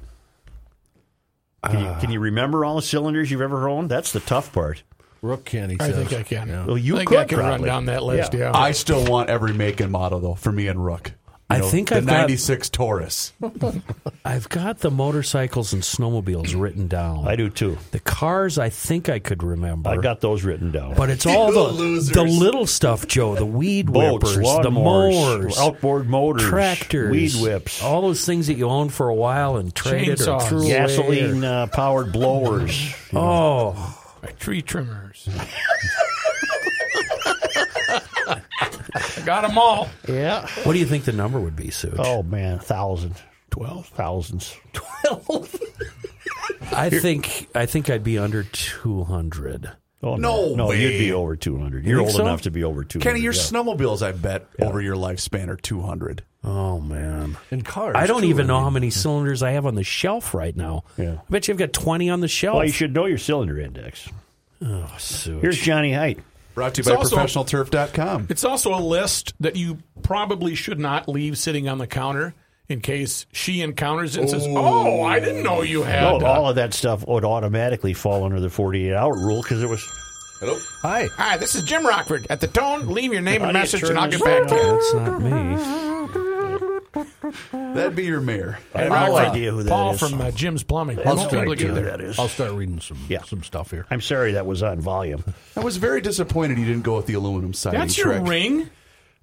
Can, you, can you remember all the cylinders you've ever owned? That's the tough part. Rook can, he I think I can. Well, you I think could I can run down that list. Yeah. Yeah. I still want every make and model though for me and Rook. You I know, think the I've got- '96 Taurus. *laughs* I've got the motorcycles and snowmobiles written down. I do too. The cars, I think I could remember. I got those written down. But it's all *laughs* the the little stuff, Joe. The weed Boats, whippers, the mowers, outboard motors, tractors, weed whips, all those things that you owned for a while and traded or Chainsaws. threw away. gasoline or- uh, powered blowers. oh, My tree trimmers. *laughs* I got them all. Yeah. what do you think the number would be, Suge? Oh man, thousands, twelve thousands. *laughs* I think I think I'd be under two hundred. Oh No no, way. you'd be over two hundred. You're old so? enough to be over two hundred. Kenny, your snowmobiles, I bet, over your lifespan are 200. Oh man. And cars. I don't even know how many cylinders I have on the shelf right now. Yeah. I bet you've got twenty on the shelf. Well, you should know your cylinder index. Oh, Suge. Here's Johnny Height. Brought to you It's by also- ProfessionalTurf.com. It's also a list that you probably should not leave sitting on the counter in case she encounters it and says, "Oh, I didn't know you had." No, uh, all of that stuff would automatically fall under the 48 hour rule because it was. Hello. Hi. Hi, this is Jim Rockford. At the tone, leave your name *laughs* and message, and I'll get back to you. That's not me. That'd be your mayor. I have Rockford, no idea who that Paul is. from uh, Jim's Plumbing. I'll You won't be able start, who there. that is. I'll start reading some Yeah. some stuff here. I'm sorry that was on volume. I was very disappointed you didn't go with the aluminum siding That's your trick. ring.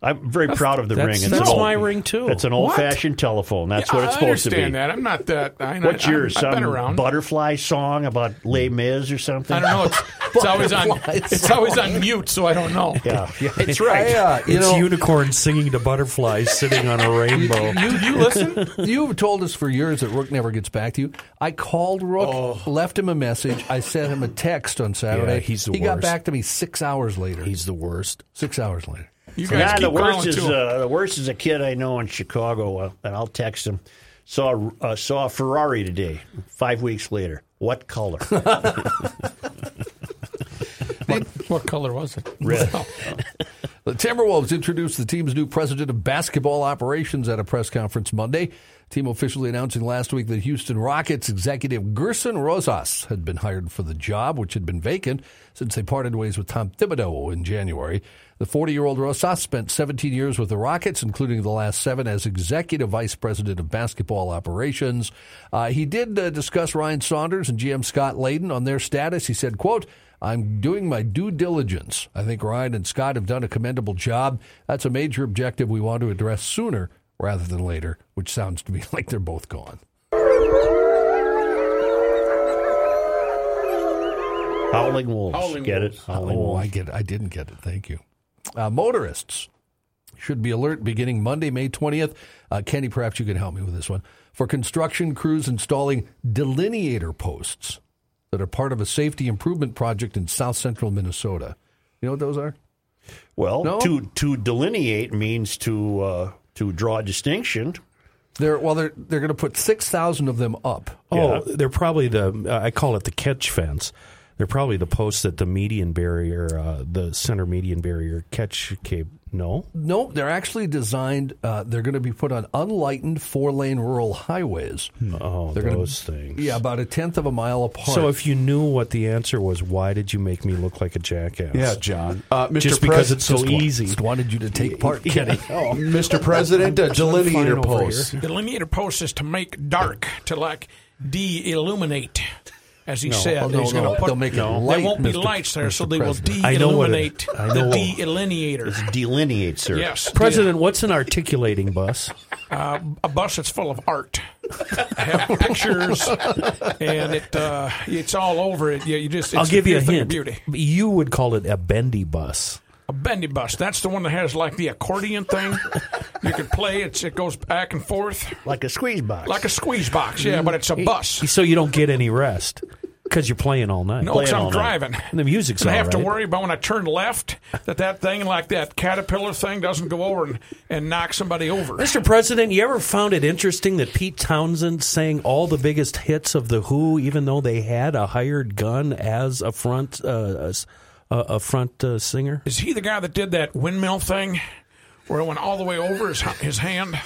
I'm very proud of the That's- ring. It's that's old- my ring, too. It's an old fashioned telephone. That's Yeah, what it's I supposed to be. I understand that. I'm not that. I, What's I, yours? I've been Some around. butterfly song about Les Mis or something? I don't know. It's, it's always on. It's always on mute, so I don't know. *laughs* Yeah, yeah, *laughs* it's right. I, uh, it's know, unicorns singing to butterflies sitting on a rainbow. You, you listen. You've told us for years that Rook never gets back to you. I called Rook, left him a message. I sent him a text on Saturday. Yeah, he's the he got back to me six hours later. He's the worst. six hours later. You guys Nah, keep the worst is uh, the worst is a kid I know in Chicago, uh, and I'll text him. Saw uh, saw a Ferrari today. Five weeks later, what color? *laughs* what, what color was it? Red. *laughs* The Timberwolves introduced the team's new president of basketball operations at a press conference Monday. Team officially announcing last week that Houston Rockets executive Gersson Rosas had been hired for the job, which had been vacant since they parted ways with Tom Thibodeau in January. The 40 year old Rosas spent 17 years with the Rockets, including the last seven as executive vice president of basketball operations. Uh, he did uh, discuss Ryan Saunders and GM Scott Layden on their status. He said, quote, I'm doing my due diligence. I think Ryan and Scott have done a commendable job. That's a major objective we want to address sooner rather than later, which sounds to me *laughs* like they're both gone. Howling wolves. Howling get wolves. it? Howling oh, wolves. I get. I didn't get it. Thank you. Uh, motorists should be alert beginning Monday, May twentieth. Uh, Kenny, perhaps you can help me with this one. For construction crews installing delineator posts that are part of a safety improvement project in south central Minnesota. You know what those are? Well, No? to to delineate means to uh, to draw a distinction. They're well, they're they're going to put six thousand of them up. Oh, they're probably the uh, I call it the catch fence. They're probably the posts that the median barrier, uh, the center median barrier catch cape. No, No, they're actually designed. Uh, they're going to be put on unlightened four lane rural highways. oh, They're gonna- those things. Yeah, about a tenth of a mile apart. So if you knew what the answer was, why did you make me look like a jackass? Yeah, John. Uh, Mr. Just because Pres- it's so Just easy. just wanted you to take *laughs* part, Kenny. *laughs* oh. Mr. President, *laughs* a delineator fine post. Delineator post is to make dark, to like de-illuminate, as he No, said. oh, no, He's no, gonna put, they'll make it There light, won't be Mr. lights there, so they will President. I know it- de-illuminate I know the what- de-illuminator. Delineate, sir. Yes, President, what's an articulating bus? uh, a bus that's full of art, *laughs* have pictures, and it uh, it's all over it. Yeah, you just it's I'll give you a thing of hint. Beauty. You would call it a bendy bus. A bendy bus. That's the one that has like the accordion thing. you can play it. It goes back and forth Like a squeeze box. like a squeeze box. Yeah, but it's a bus. So you don't get any rest because you're playing all night. No, because I'm all night. driving. And the music's And I all have to worry about when I turn left that that thing, like that caterpillar thing, doesn't go over and, and knock somebody over. Mr. President, you ever found it interesting that Pete Townshend sang all the biggest hits of the Who, even though they had a hired gun as a front uh, a, a front uh, singer? Is he the guy that did that windmill thing where it went all the way over his, his hand?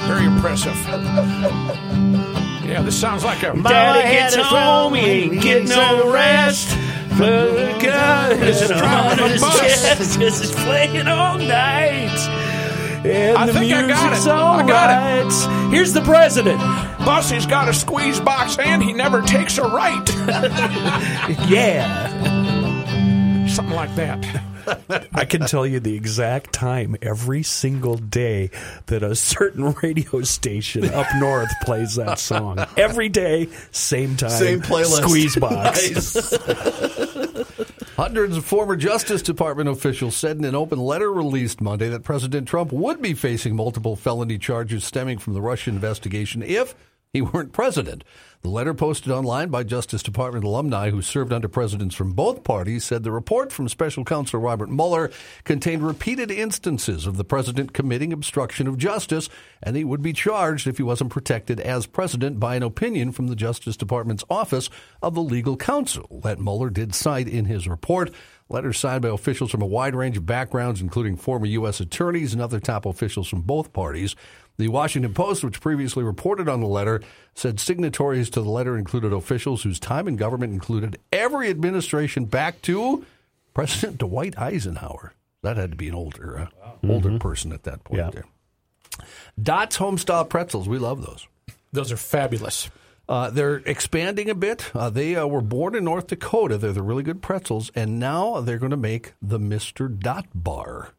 Very impressive. Yeah, this sounds like a. Daddy gets home, he ain't getting no rest. This is driving a bus. This is playing all night. And I the think I got music's it. all I got it. Here's the president. Bussey's got a squeeze box and he never takes a right. *laughs* Yeah. Something like that. *laughs* I can tell you the exact time every single day that a certain *laughs* radio station up north plays that song. Every day, same time, Same playlist. Squeeze box. *laughs* Hundreds of former Justice Department officials said in an open letter released Monday that President Trump would be facing multiple felony charges stemming from the Russian investigation if he weren't president. The letter posted online by Justice Department alumni who served under presidents from both parties said the report from special counsel Robert Mueller contained repeated instances of the president committing obstruction of justice, and he would be charged if he wasn't protected as president by an opinion from the Justice Department's Office of the Legal Counsel that Mueller did cite in his report. Letters signed by officials from a wide range of backgrounds, including former U.S. attorneys and other top officials from both parties. The Washington Post, which previously reported on the letter, said signatories to the letter included officials whose time in government included every administration back to President Dwight Eisenhower. That had to be an older, uh, older person at that point. Yeah. There. Dots Homestyle Pretzels, we love those. Those are fabulous. Uh, they're expanding a bit. Uh, they uh, were born in North Dakota. They're the really good pretzels, and now they're going to make the Mister Dot Bar.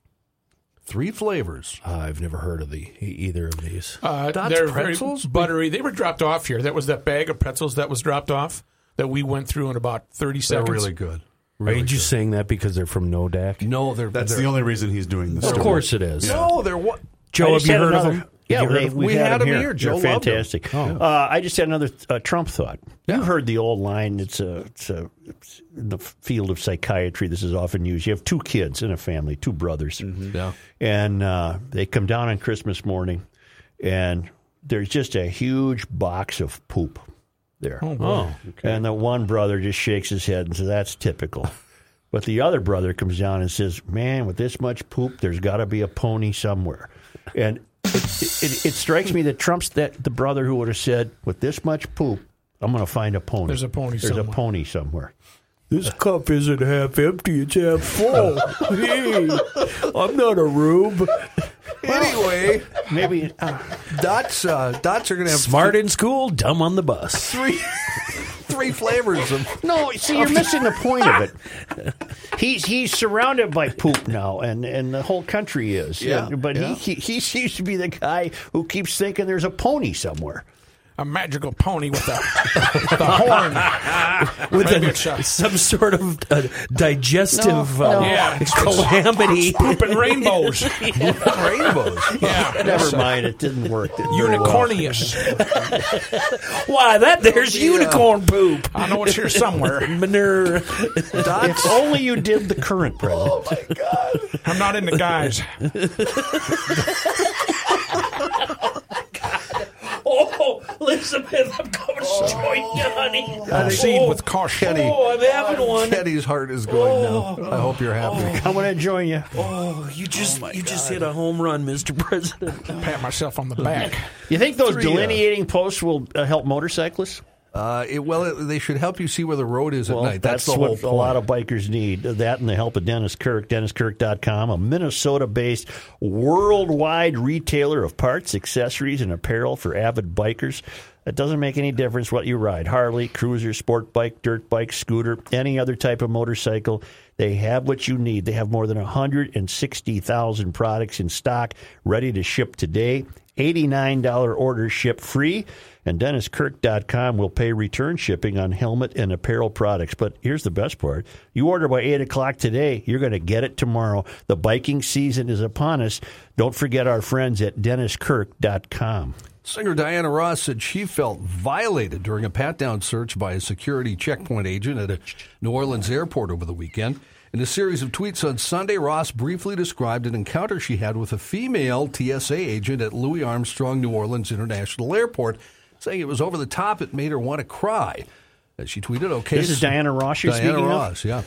Three flavors. I've never heard of the either of these. Uh, Dots they're pretzels? very buttery. They were dropped off here. That was that bag of pretzels that was dropped off that we went through in about 30 They're seconds. really good. Are you good. saying that because they're from Nodak? No, they're That's they're, the only reason he's doing this. Of course it is. no, they're what? Joe, have you heard another- of them? Yeah, you heard they, of we We had, had them them here. here. Joe They're loved them. fantastic. Oh. Uh, I just had another uh, Trump thought. You've heard the old line. It's a, it's a, it's in the field of psychiatry. This is often used. You have two kids in a family, two brothers, Yeah. and uh, they come down on Christmas morning, and there's just a huge box of poop there. Oh, boy. And the one brother just shakes his head and says, "That's typical." But the other brother comes down and says, "Man, with this much poop, there's got to be a pony somewhere." And it, it, it strikes me that Trump's that the brother who would have said, "With this much poop, I'm going to find a pony." There's a pony There's a somewhere. pony somewhere. This cup isn't half empty, it's half full. *laughs* hey, I'm not a rube. Anyway, Maybe uh, dots uh, dots are going to have Smart in school, dumb on the bus. three *laughs* three flavors of *laughs* no. See, you're missing the point of it. *laughs* He's he's surrounded by poop now, and, and the whole country is. Yeah, And- but yeah. he, he he seems to be the guy who keeps thinking there's a pony somewhere. A magical pony with a, *laughs* with a horn. With Maybe a- it's a- some sort of uh, digestive No, uh, no. Yeah. calamity. Pooping rainbows. *laughs* rainbows. Yeah. Never mind, it didn't work. It very well. Unicornius. *laughs* Why, that there's unicorn poop. I know it's here somewhere. Manure. If only you did the current president. Oh my god! I'm not into guys. Oh, Elizabeth, I'm coming to join you, honey. Proceed with caution. Kenny, Oh, I'm having one. Kenny's heart is going now. I hope you're happy. I'm going to join you. Oh, you just you just hit a home run, Mr. President. Pat myself on the back. You think those Three, uh, delineating posts will uh, help motorcyclists? Uh, it, well, it, they should help you see where the road is at night. that's, That's, the whole what point. a lot of bikers need. That and the help of Dennis Kirk, DennisKirk.com, a Minnesota based worldwide retailer of parts, accessories, and apparel for avid bikers. It doesn't make any difference what you ride Harley, cruiser, sport bike, dirt bike, scooter, any other type of motorcycle. They have what you need. They have more than 160,000 products in stock ready to ship today. $89 orders ship free, and DennisKirk.com will pay return shipping on helmet and apparel products. But here's the best part you order by 8 o'clock today, you're going to get it tomorrow. The biking season is upon us. Don't forget our friends at DennisKirk.com. Singer Diana Ross said she felt violated during a pat down search by a security checkpoint agent at a New Orleans airport over the weekend. In a series of tweets on Sunday, Ross briefly described an encounter she had with a female TSA agent at Louis Armstrong New Orleans International Airport, saying it was over the top. It made her want to cry. As she tweeted, "Okay, This is Diana Ross you're Diana speaking of? Ross, yeah.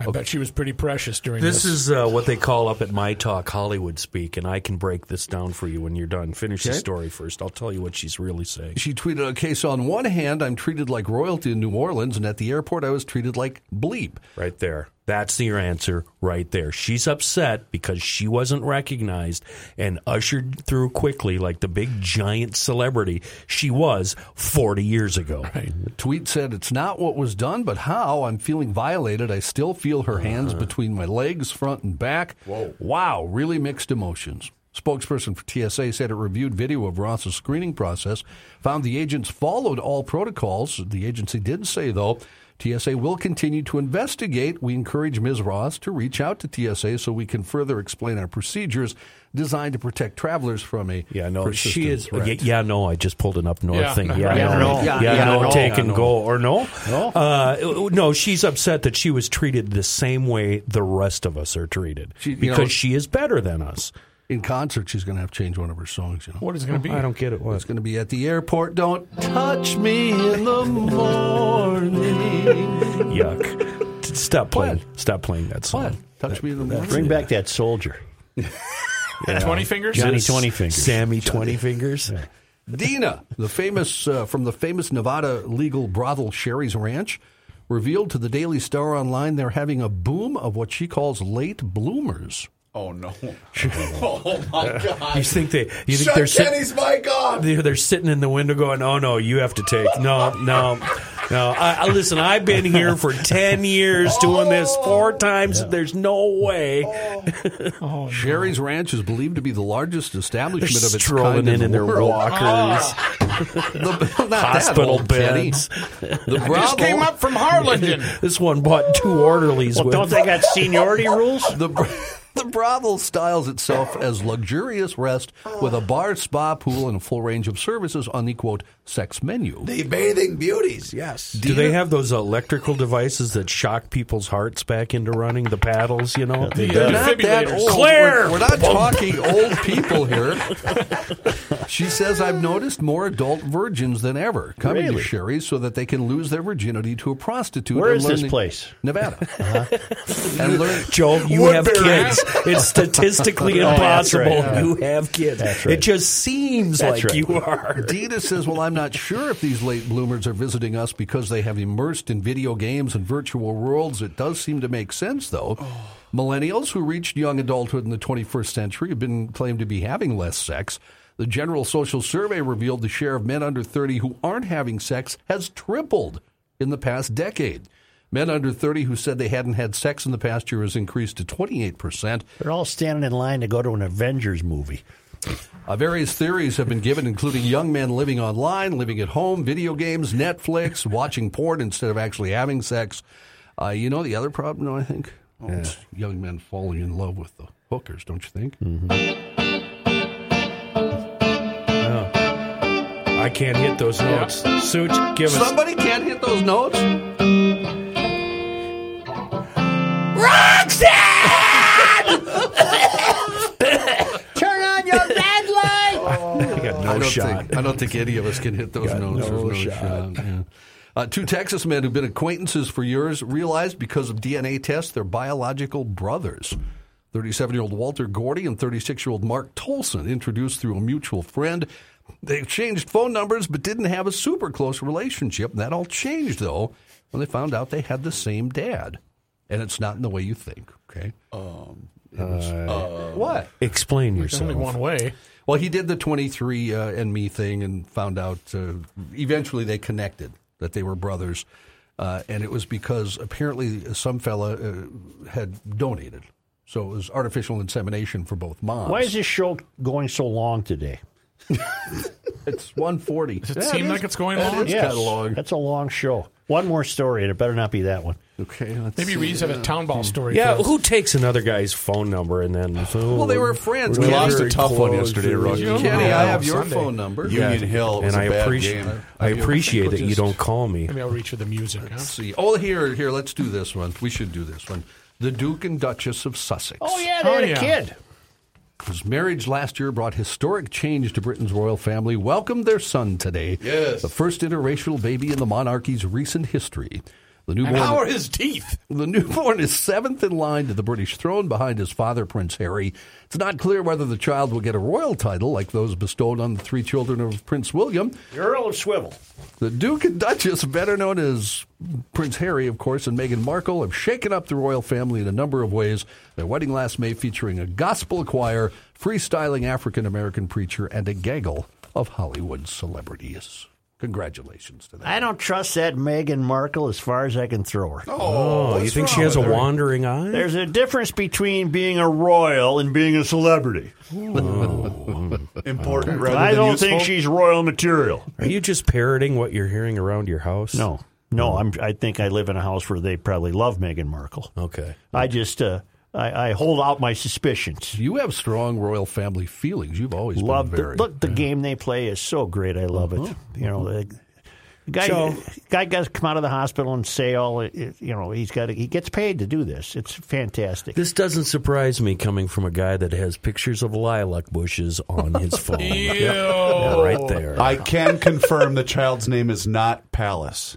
I bet she was pretty precious during this. This is uh, what they call up at My Talk Hollywood speak, and I can break this down for you when you're done. Finish the story first. I'll tell you what she's really saying. She tweeted, okay, so on one hand, I'm treated like royalty in New Orleans, and at the airport, I was treated like bleep. Right there. That's your answer right there. She's upset because she wasn't recognized and ushered through quickly like the big giant celebrity she was 40 years ago. The tweet said, It's not what was done, but how. I'm feeling violated. I still feel her hands uh-huh. between my legs, front and back. Whoa. Wow, really mixed emotions. Spokesperson for TSA said it reviewed video of Ross's screening process, found the agents followed all protocols. The agency did say, though, TSA will continue to investigate. We encourage Ms. Ross to reach out to TSA so we can further explain our procedures designed to protect travelers from a Yeah, no, she is. Yeah, yeah, no, I just pulled an up north Yeah, thing. *laughs* no, Yeah, right. no, Yeah, no. yeah, Yeah, no, no. take Yeah, and no. go or no. No. Uh, no, she's upset that she was treated the same way the rest of us are treated She- because know- she is better than us. In concert, she's going to have to change one of her songs. You know, what is it going to be? I don't get it. What? It's going to be at the airport. Don't touch me in the morning. Yuck! T- Stop playing. Stop playing that song. What? Touch me in the morning. Bring back that soldier. *laughs* Twenty fingers. Johnny Twenty Fingers. Sammy Twenty Fingers. Dina, the famous uh, from the famous Nevada legal brothel Sheri's Ranch, revealed to the Daily Star online they're having a boom of what she calls late bloomers. Oh no! *laughs* Oh, *laughs* oh my god! You think they? You think Shut they're sit- Kenny's mic off. they're, they're sitting in the window going, "Oh no, you have to take no, no, no." I, I listen. I've been here for ten years doing this four times. There's no way. Oh, *laughs* oh Sheri's Ranch is believed to be the largest They're establishment of its strolling kind in in their world. walkers, ah. The- not that hospital old, Kenny. beds. The Just brothel, came up from Harlingen. This one bought two orderlies Well, with. don't they got seniority rules? the, br- The brothel styles itself as luxurious rest with a bar, spa, pool, and a full range of services on the quote sex menu. The bathing beauties, yes. Do they have those electrical devices that shock people's hearts back into running? The paddles, you know? The, They're uh, not that old. Claire! We're, we're not talking old people here. *laughs* She says, I've noticed more adult virgins than ever coming Really? to Sheri's so that they can lose their virginity to a prostitute. Where and is learn this the- place? Nevada. And learn, Joe, you have kids. It's statistically *laughs* Oh, impossible. right. Yeah. You have kids. Right. It just seems That's like right. you are. Dina says, Well, I'm not sure if these late bloomers are visiting us because they have immersed in video games and virtual worlds. It does seem to make sense, though. Millennials who reached young adulthood in the 21st century have been claimed to be having less sex. The General Social Survey revealed the share of men under 30 who aren't having sex has tripled in the past decade. Men under 30 who said they hadn't had sex in the past year has increased to 28%. They're all standing in line to go to an Avengers movie. Uh, various theories have been given, including young men living online, living at home, video games, Netflix, *laughs* watching porn instead of actually having sex. Uh, you know the other problem, though, I think? Oh, it's young men falling in love with the hookers, don't you think? I can't hit those notes. Such, give us. Somebody can't hit those notes? Turn on your red light. *laughs* I got no I don't shot. Think, I don't think any of us can hit those Got notes. no There's shot. yeah. Uh, two Texas men who've been acquaintances for years realized because of DNA tests they're biological brothers. 37 year old Walter Gordy and 36 year old Mark Tolson, introduced through a mutual friend. They exchanged phone numbers but didn't have a super close relationship. That all changed, though, when they found out they had the same dad. And it's not in the way you think, okay? Um, what? Explain There's yourself. only one way. Well, he did the 23 uh, and me thing and found out uh, eventually they connected that they were brothers. Uh, and it was because apparently some fella uh, had donated. So it was artificial insemination for both moms. Why is this show going so long today? *laughs* It's 140. Does it seem like it's going that long? is kinda long. That's a long show. One more story, and it better not be that one. Okay, let's Maybe see. Reed's have a town ball story. Yeah, who takes another guy's phone number and then? Well, they were friends. We Kenny, lost a tough one yesterday, Rush. You- Kenny, Yeah, I have your Sunday. phone number. Union Hill was and I a bad appreciate. I appreciate that you don't call me. Maybe I'll reach for the music. Huh? Let's see. Oh, here, here. Let's do this one. We should do this one. The Duke and Duchess of Sussex. Oh yeah, they Oh, had a kid. His marriage last year brought historic change to Britain's royal family. Welcomed their son today. Yes. The first interracial baby in the monarchy's recent history. The And how are newborn, his teeth? the newborn is seventh in line to the British throne behind his father, Prince Harry. It's not clear whether the child will get a royal title like those bestowed on the three children of Prince William. The Earl of Swivel. The Duke and Duchess, better known as Prince Harry, of course, and Meghan Markle, have shaken up the royal family in a number of ways. Their wedding last May featuring a gospel choir, freestyling African American preacher, and a gaggle of Hollywood celebrities. Congratulations to them. I don't trust that Meghan Markle as far as I can throw her. Oh, you think she has a wandering eye? There's a difference between being a royal and being a celebrity. Important rather I than don't useful. think she's royal material. Are you just parroting what you're hearing around your house? No, no. I'm. I think I live in a house where they probably love Meghan Markle. Okay. I just. Uh, I, I hold out my suspicions. You have strong royal family feelings. You've always loved. been the, look. The game they play is so great. I love it. Uh-huh. You know, uh-huh. the guy. So- guy got to come out of the hospital and say all. it- it- You know, he's got. To, he gets paid to do this. It's fantastic. This doesn't surprise me coming from a guy that has pictures of lilac bushes on his *laughs* phone. Ew. Yeah, right there. I can confirm the child's name is not Palace.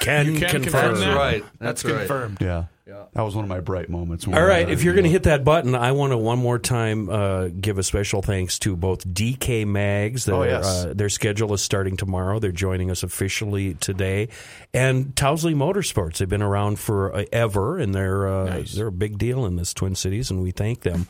can, can confirm. confirm that? right. That's, That's right. confirmed. Yeah. That was one of my bright moments. All right, if you're going to hit that button, I want to one more time uh, give a special thanks to both DK Mags. Their, Oh, yes. uh, their schedule is starting tomorrow. They're joining us officially today, and Tousley Motorsports. They've been around for uh, ever, and they're uh, Nice. they're a big deal in this Twin Cities, and we thank them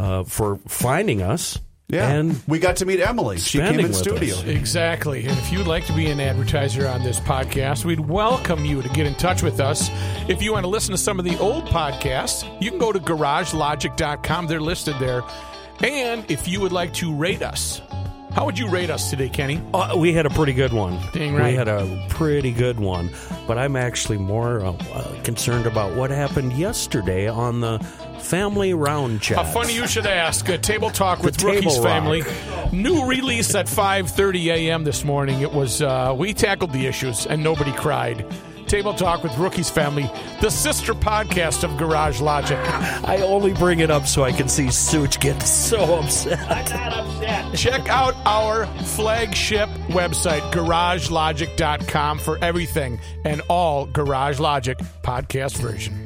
uh, for finding us. Yeah, and we got to meet Emily. She came in studio. us. Exactly. And if you'd like to be an advertiser on this podcast, we'd welcome you to get in touch with us. If you want to listen to some of the old podcasts, you can go to garagelogic.com. They're listed there. And if you would like to rate us, How would you rate us today, Kenny? Uh, we had a pretty good one. Dang right. We had a pretty good one. But I'm actually more uh, uh, concerned about what happened yesterday on the family round chat. How funny you should ask. A table talk with Rookie's family. New release at 5:30 a.m. this morning. It was uh, we tackled the issues and nobody cried. Table talk with Rookie's family, the sister podcast of Garage Logic. I only bring it up so I can see Such get so upset. Check out our flagship website, garagelogic.com, for everything and all Garage Logic podcast version.